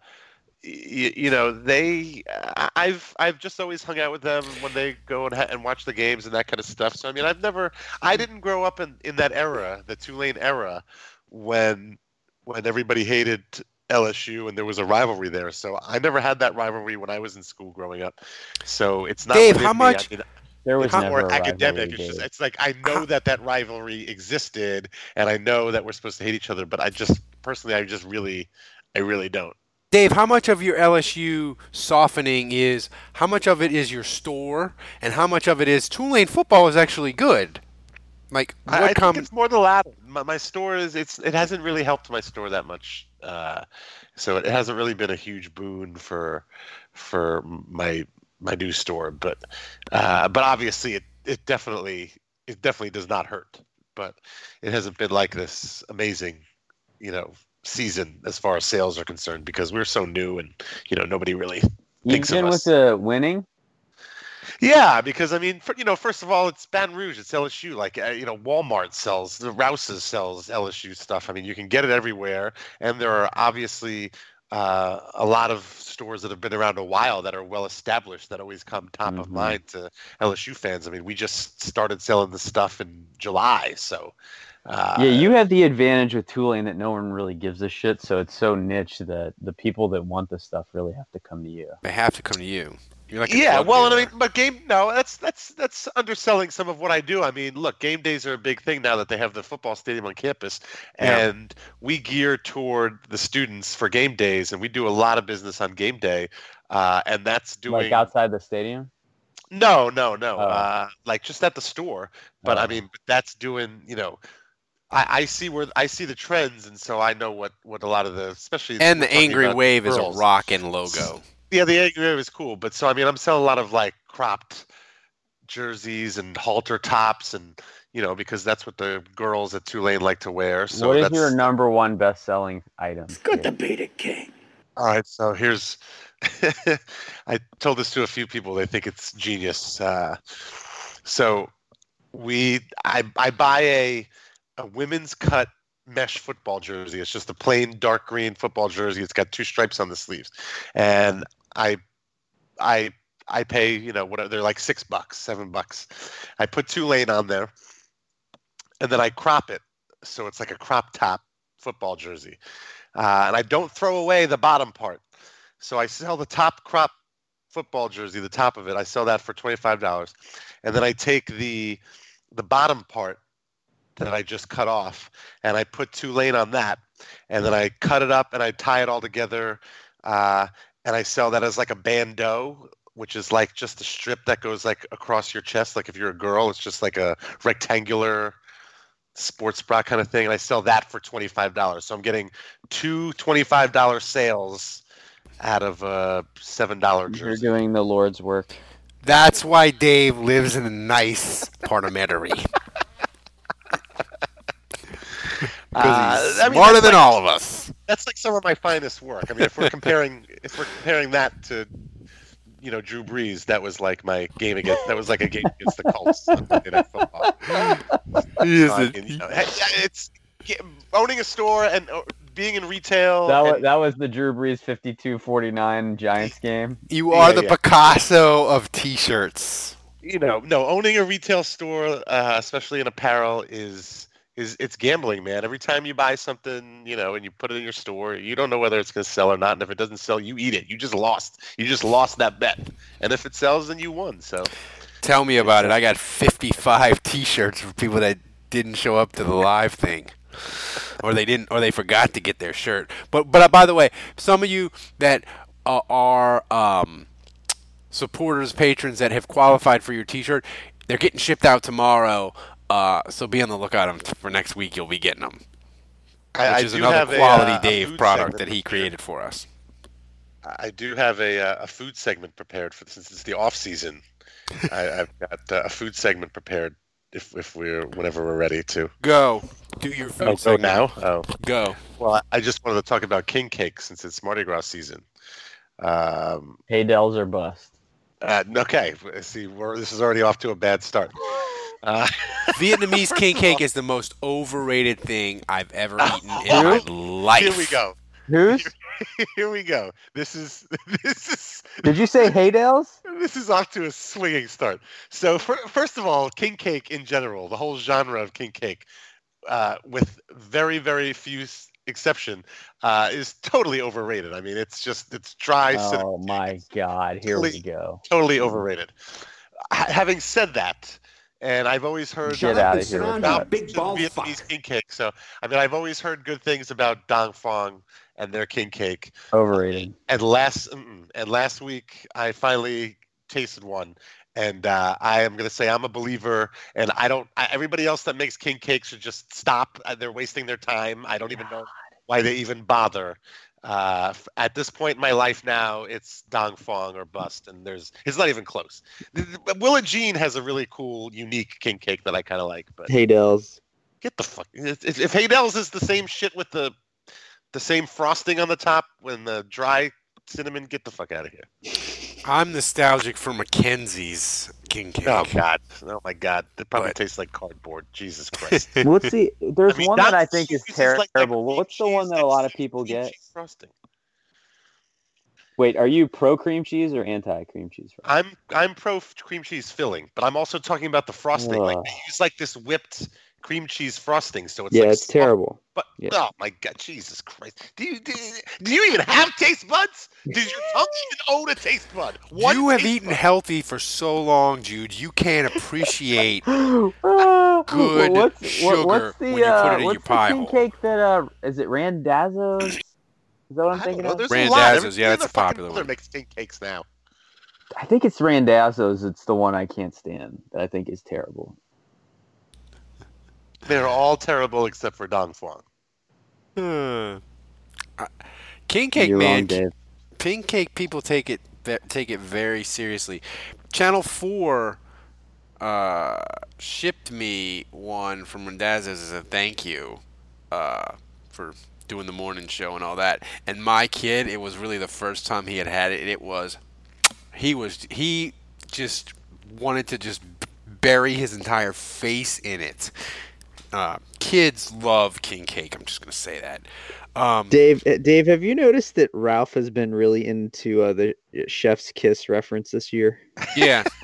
y- you know they. I- I've I've just always hung out with them when they go and, ha- and watch the games and that kind of stuff. So I mean, I've never. I hmm. didn't grow up in, in that era, the Tulane era, when when everybody hated LSU and there was a rivalry there. So I never had that rivalry when I was in school growing up. So it's not. Dave, within how me. much- I mean, There was not never more academic. rivalry, It's just it's like I know that that rivalry existed, and I know that we're supposed to hate each other. But I just personally, I just really, I really don't. Dave, how much of your LSU softening is how much of it is your store and how much of it is Tulane football is actually good? Like I, I com- think it's more the latter. My, my store is it's it hasn't really helped my store that much, uh, so it hasn't really been a huge boon for for my my new store. But uh, but obviously it it definitely it definitely does not hurt. But it hasn't been like this amazing, you know, season as far as sales are concerned because we're so new and you know nobody really thinks Even of with us. the winning, Yeah, because I mean, for, you know, first of all, it's Baton Rouge, it's LSU. Like, uh, you know, Walmart sells, the Rouse's sells LSU stuff. I mean, you can get it everywhere, and there are obviously uh, a lot of stores that have been around a while that are well established that always come top of Mhm. mind to LSU fans. I mean, we just started selling the stuff in July, so uh, yeah, you have the advantage with Tulane that no one really gives a shit. So it's so niche that the people that want the stuff really have to come to you. they have to come to you. You're like yeah, drug well, and I mean, but game no, that's that's that's underselling some of what I do. I mean, look, game days are a big thing now that they have the football stadium on campus, Yeah. and we gear toward the students for game days, and we do a lot of business on game day, uh, and that's doing Like outside the stadium. no, no, no, Oh. uh, like just at the store. But I Oh. mean, that's doing you know. I, I see where I see the trends, and so I know what, what a lot of the, especially and the angry about wave is a girls. rockin' logo. Yeah, the angry wave is cool, but so I mean, I'm selling a lot of like cropped jerseys and halter tops, and you know, because that's what the girls at Tulane like to wear. So what is that's your number one best-selling item? It's good to be the king. all right. So here's, I told this to a few people. They think it's genius. Uh, so we, I, I buy a, a women's cut mesh football jersey. It's just a plain dark green football jersey. It's got two stripes on the sleeves, and I, I, I pay you know whatever they're like six bucks, seven bucks. I put Tulane on there, and then I crop it so it's like a crop top football jersey, uh, and I don't throw away the bottom part. So I sell the top crop football jersey, the top of it. I sell that for twenty five dollars, and then I take the the bottom part that I just cut off, and I put Tulane on that, and then I cut it up and I tie it all together, uh, and I sell that as like a bandeau, which is like just a strip that goes like across your chest. Like if you're a girl, it's just like a rectangular sports bra kind of thing, and I sell that for twenty five dollars. So I'm getting two twenty five dollar sales out of a seven dollar You're doing the Lord's work. That's why Dave lives in a nice part of Metairie. Uh, he's I mean, that's than like- all of us. That's like some of my finest work. I mean, if we're comparing, if we're comparing that to, you know, Drew Brees, that was like my game against. That was like a game against the Colts on Monday Night Football. He is So, I a- mean, you know, it's owning a store and uh, being in retail. That was, and- that was the Drew Brees 52-49 Giants game. You are Yeah, the yeah. Picasso of T-shirts. You know, no, owning a retail store, uh, especially in apparel, is is it's gambling, man. Every time you buy something, you know, and you put it in your store, you don't know whether it's going to sell or not. And if it doesn't sell, you eat it. You just lost. You just lost that bet. And if it sells, then you won. So Tell me about it. I got 55 T-shirts for people that didn't show up to the live thing, or they didn't, or they forgot to get their shirt. But but uh, by the way, some of you that uh, are um, supporters, patrons that have qualified for your T-shirt, they're getting shipped out tomorrow. Uh, so be on the lookout um, for next week. You'll be getting them, I, which I is another have a, quality uh, Dave product that he created for us. I do have a uh, a food segment prepared for since it's the off season, I, I've got uh, a food segment prepared. If if we're whenever we're ready to Go. Do your food oh, go now. Oh, Go. well, I- I just wanted to talk about king cake since it's Mardi Gras season. Um, Haydels or bust. Uh, okay, see, we're, this is already off to a bad start. Uh, Vietnamese king cake all- is the most overrated thing I've ever eaten in my life. Here we go. Who's? Here we go. This is this is Did you say Haydels? this is off to a swinging start. So fir- first of all, king cake in general, the whole genre of king cake, uh, with very very few s- exception, uh, is totally overrated. I mean, it's just it's dry. cinnamon Oh my God! Here we go. totally overrated. H- having said that, and I've always heard Get outta here about that. big Vietnamese king cake. So I mean, I've always heard good things about Dong Phuong and their king cake. Overrated. And last and last week, I finally tasted one. And uh, I am going to say I'm a believer, and I don't. I, everybody else that makes king cake should just stop. Uh, They're wasting their time. I don't even know why they even bother. Uh, at this point in my life now, it's Dong Phuong or bust, and there's it's not even close. Th- th- Willa Jean has a really cool, unique king cake that I kind of like, but Haydels. get the fuck. If, if if Haydell's is the same shit with the the same frosting on the top when the dry cinnamon, get the fuck out of here. I'm nostalgic for McKenzie's king cake. Oh god, oh my god, it probably tastes like cardboard. Jesus Christ. What's the? There's I mean, one that I think is this like- like terrible. What's the one that a lot of people get? frosting. Wait, are you pro cream cheese or anti cream cheese? I'm I'm pro cream cheese filling, but I'm also talking about the frosting. Like Ugh. they use like this whipped cream cheese frosting, so it's yeah, like it's soft, terrible. But Yeah. oh my god, Jesus Christ! Do you do, do you even have taste buds? Does your tongue even own a taste bud? One you have eaten bud. healthy for so long, Jude. You can't appreciate Ah, good what's, sugar what, what's the, when you put uh, it in your what's the pie king hole. cake that uh is it Randazzo's? Is that what I'm I thinking know. of? There's. Randazzo's, yeah, that's a popular mother one. Makes king cakes now. I think it's Randazzo's. It's the one I can't stand. That I think is terrible. They're all terrible except for Dong Phuong. Hmm. Uh, King cake, You're man. wrong, Dave. King cake people take it take it very seriously. Channel Four uh, shipped me one from Randazzo's as a thank you uh, for doing the morning show and all that. And my kid, it was really the first time he had had it. It was he was he just wanted to just bury his entire face in it. Uh, kids love king cake. I'm just gonna say that. Um, Dave, uh, Dave, have you noticed that Ralph has been really into uh, the Chef's Kiss reference this year? yeah.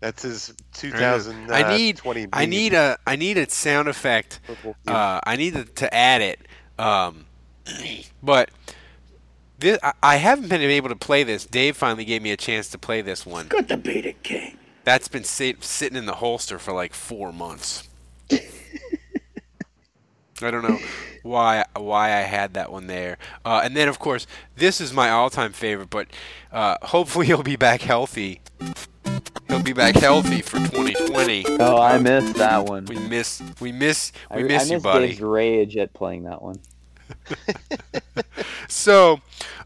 That's his I know. 2020. I need I need a I need a sound effect. Uh, I need to, to add it. Um, but this, I, I haven't been able to play this. Dave finally gave me a chance to play this one. Good to beat it, King. That's been sit, sitting in the holster for like four months. I don't know why why I had that one there. Uh, and then of course this is my all time favorite, but uh, hopefully he'll be back healthy. He'll be back healthy for 2020. Oh, I missed that one. We miss we miss we I, miss I you, missed buddy. Dave's rage at playing that one. So,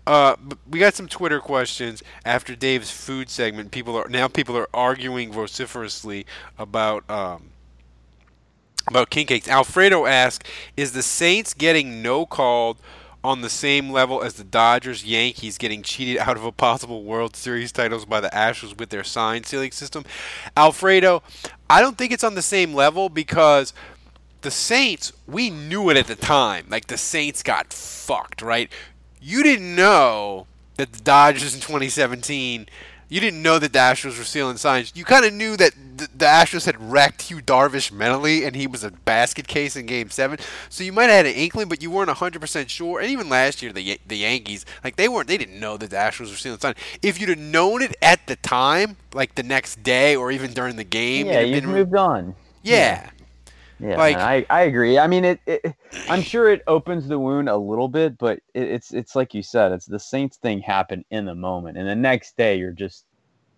uh, we got some Twitter questions after Dave's food segment. People are now people are arguing vociferously about um, about king cakes. Alfredo asks, "Is the Saints getting no called on the same level as the Dodgers, Yankees getting cheated out of a possible World Series titles by the Astros with their sign sealing system?" Alfredo, I don't think it's on the same level because the Saints, we knew it at the time. Like the Saints got fucked, right? You didn't know that the Dodgers in 2017. You didn't know that the Astros were stealing signs. You kind of knew that the, the Astros had wrecked Yu Darvish mentally, and he was a basket case in Game Seven. So you might have had an inkling, but you weren't 100% sure. And even last year, the the Yankees, like they weren't, they didn't know that the Astros were stealing signs. If you'd have known it at the time, like the next day or even during the game, Yeah, you've been- moved on. yeah. Yeah, Like- man, I, I agree. I mean, it, it. I'm sure it opens the wound a little bit, but it, it's it's like you said, it's the Saints thing happened in the moment, and the next day you're just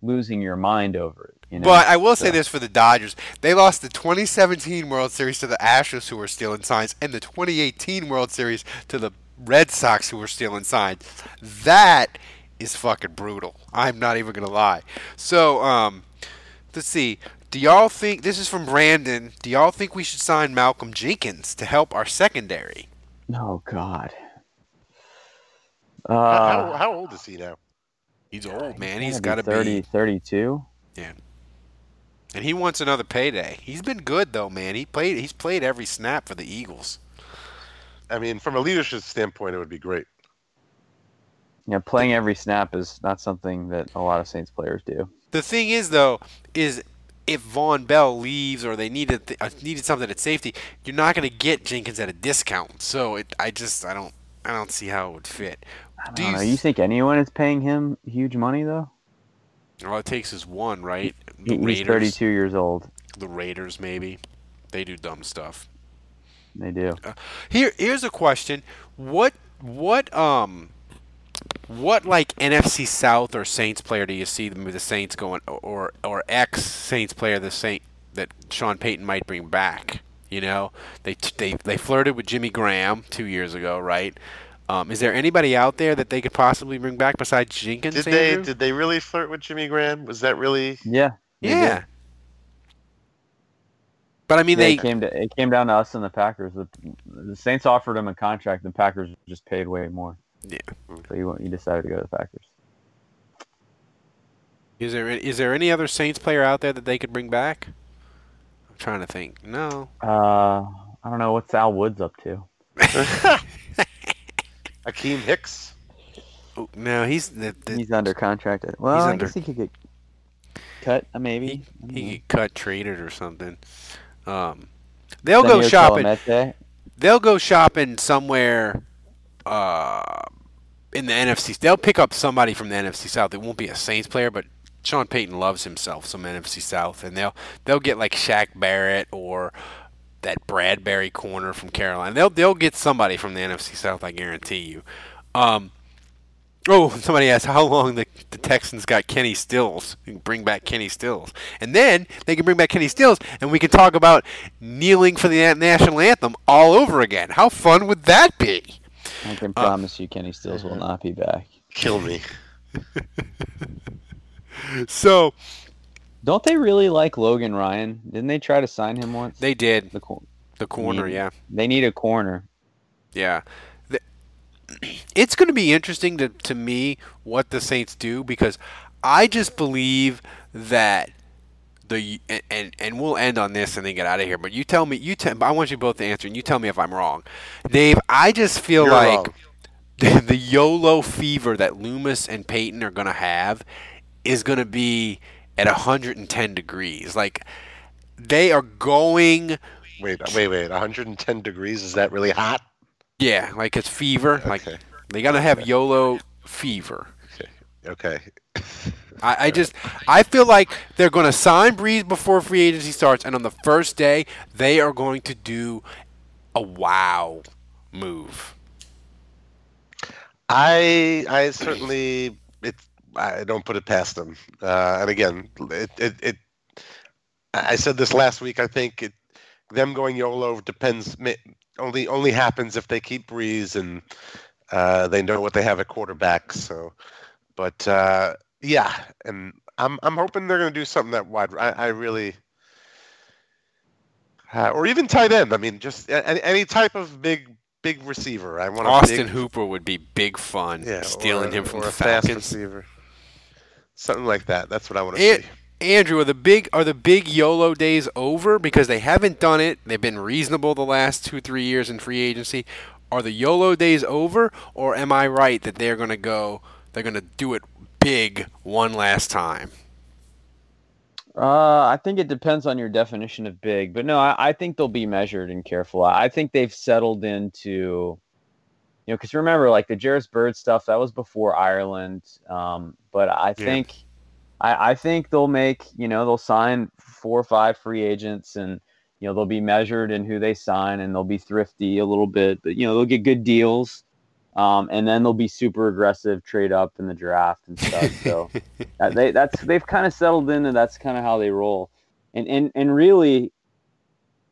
losing your mind over it. You know? But I will say this for the Dodgers: they lost the 2017 World Series to the Astros, who were stealing signs, and the 2018 World Series to the Red Sox, who were stealing signs. That is fucking brutal. I'm not even gonna lie. So, um, let's see. Do y'all think this is from Brandon? Do y'all think we should sign Malcolm Jenkins to help our secondary? Oh God. How, Uh, how, how old is he now? He's old, man. he's He's gotta got to be 30, be. 32. Yeah. And he wants another payday. He's been good though, man. He played. He's played every snap for the Eagles. I mean, from a leadership standpoint, it would be great. Yeah, playing every snap is not something that a lot of Saints players do. The thing is, though, is if Vonn Bell leaves or they needed th- uh, needed something at safety, you're not going to get Jenkins at a discount. So it, I just I don't I don't see how it would fit. Do you? know. You think anyone is paying him huge money though? all it takes is one, right? The He- He's Raiders, 32 years old. the Raiders maybe. They do dumb stuff. They do. Here, here's a question: What, what, um, what like NFC South or Saints player do you see the, the Saints going, or or ex Saints player the Saint that Sean Payton might bring back? You know, they they they flirted with Jimmy Graham two years ago, right? Um, is there anybody out there that they could possibly bring back besides Jenkins? Did they Andrew? did they really flirt with Jimmy Graham? Was that really? Yeah. they did. yeah. But I mean, Yeah, they it came to it came down to us and the Packers. The, the Saints offered him a contract, the Packers just paid way more. Yeah. So you you decided to go to the Packers. Is there is there any other Saints player out there that they could bring back? I'm trying to think. No. Uh, I don't know what's Al Woods up to. Akiem Hicks. Oh, no, he's the, the, He's under contract. Well, he's I under- guess he could get cut. uh, Maybe. I don't he know. get cut, traded, or something. Um, they'll go shopping. Calamete. They'll go shopping somewhere. Uh, in the NFC, they'll pick up somebody from the NFC South. It won't be a Saints player, but Sean Payton loves himself some NFC South, and they'll they'll get like Shaq Barrett or that Bradberry corner from Carolina. They'll they'll get somebody from the NFC South. I guarantee you. Um, oh, somebody asked how long the, the Texans got Kenny Stills. You can bring back Kenny Stills, and then they can bring back Kenny Stills, and we can talk about kneeling for the national anthem all over again. How fun would that be? I can Uh, promise you, Kenny Stills will not be back. Kill me. So Don't they really like Logan Ryan? Didn't they try to sign him once? they did The cor- the corner, need- yeah. They need a corner. Yeah. The- It's going to be interesting to, to me what the Saints do because I just believe that the and, and we'll end on this and then get out of here. But you tell me, you tell. I want you both to answer, and you tell me if I'm wrong, Dave. I just feel You're like the, the YOLO fever that Loomis and Payton are going to have is going to be at 110 degrees. Like they are going. Wait, uh, wait, wait. 110 degrees. Is that really hot? Yeah, like it's fever. Like Okay. they gotta have YOLO fever. Okay. I, I just I feel like they're gonna sign Brees before free agency starts, and on the first day they are going to do a wow move. I I certainly it I don't put it past them. Uh, and again, it, it it I said this last week. I think it them going YOLO depends only only happens if they keep Brees and uh, they know what they have at quarterback. So, but uh, yeah, and I'm I'm hoping they're going to do something that wide. I, I really. Uh, or even tight end. I mean, just any, any type of big, big receiver. I want Austin big, Hooper would be big fun. yeah, stealing him from the a fast Falcons. receiver, something like that. That's what I want to An- see. Andrew, are the big are the big YOLO days over because they haven't done it? They've been reasonable the last two three years in free agency. Are the YOLO days over, or am I right that they're going to go? They're going to do it big one last time. Uh, I think it depends on your definition of big, but no, I, I think they'll be measured and careful. I think they've settled into, you know, because remember, like the Jairus Byrd stuff, that was before Ireland. Um, but I Yeah. think, I, I think they'll make, you know, they'll sign four or five free agents, and you know they'll be measured in who they sign, and they'll be thrifty a little bit, but you know they'll get good deals. Um, and then they'll be super aggressive, trade up in the draft and stuff. So uh, they that's they've kind of settled in, and that's kind of how they roll, and and and really,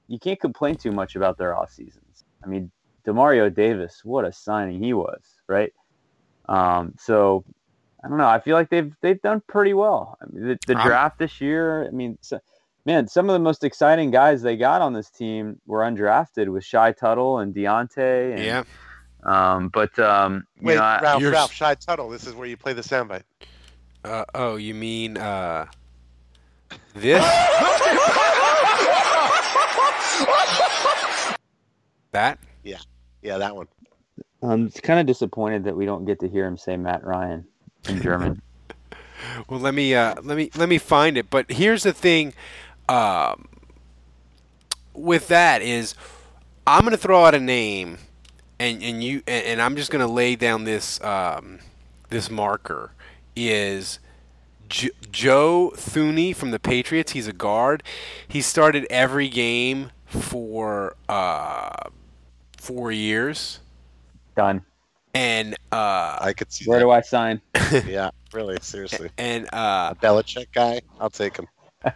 you can't complain too much about their off seasons. I mean, Demario Davis, what a signing he was, right? Um, so I don't know. I feel like they've they've done pretty well. I mean, the, the draft this year. I mean, so, man, some of the most exciting guys they got on this team were undrafted with Shy Tuttle and Deonte. And, Yeah. Um, but um, you Wait, know, I- Ralph, You're- Ralph, Shy Tuttle. This is where you play the soundbite. Uh, oh, you mean uh, this? that? Yeah, yeah, that one. I'm kind of disappointed that we don't get to hear him say Matt Ryan in German. Well, let me uh, let me let me find it. But here's the thing, um, with that is, I'm gonna throw out a name, and and you and, and I'm just gonna lay down this um, this marker is. Jo- Joe Thuney from the Patriots. He's a guard. He started every game for uh, four years, Done. and uh, I could see Where that. do I sign? yeah, really, seriously. and uh, A Belichick guy, I'll take him. I,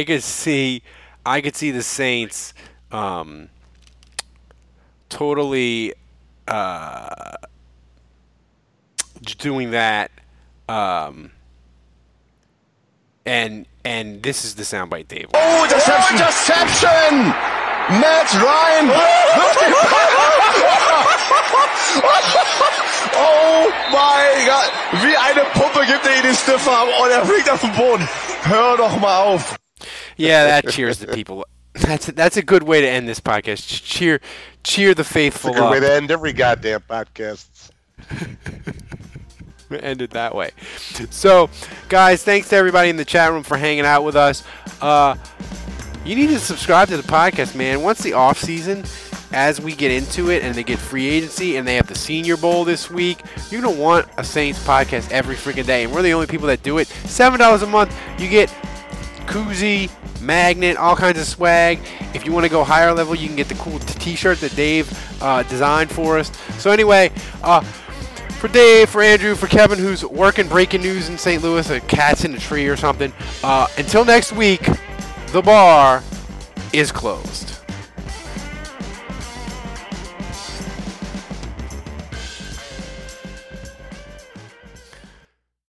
I could see, I could see the Saints, um, totally, uh, doing that, um, and and this is the soundbite, Dave. Oh, Interception! Interception! Matt Ryan Oh mein Gott! Wie eine Puppe gibt er ihn den Stiffer und er fliegt auf den Boden. Hör doch mal auf. Yeah, that cheers the people. That's that's a good way to end this podcast. Cheer, cheer the It's a faithful good way to end every goddamn podcast. end it that way. So, guys, thanks to everybody in the chat room for hanging out with us. Uh, you need to subscribe to the podcast, man. Once the off season, as we get into it, and they get free agency, and they have the Senior Bowl this week, you're gonna want a Saints podcast every freaking day, and we're the only people that do it. Seven dollars a month, you get koozie, magnet, all kinds of swag. If you want to go higher level, you can get the cool t- T-shirt that Dave uh, designed for us. So anyway, uh, for Dave, for Andrew, for Kevin, who's working breaking news in St. Louis, a cat's in a tree or something. Uh, until next week, the bar is closed.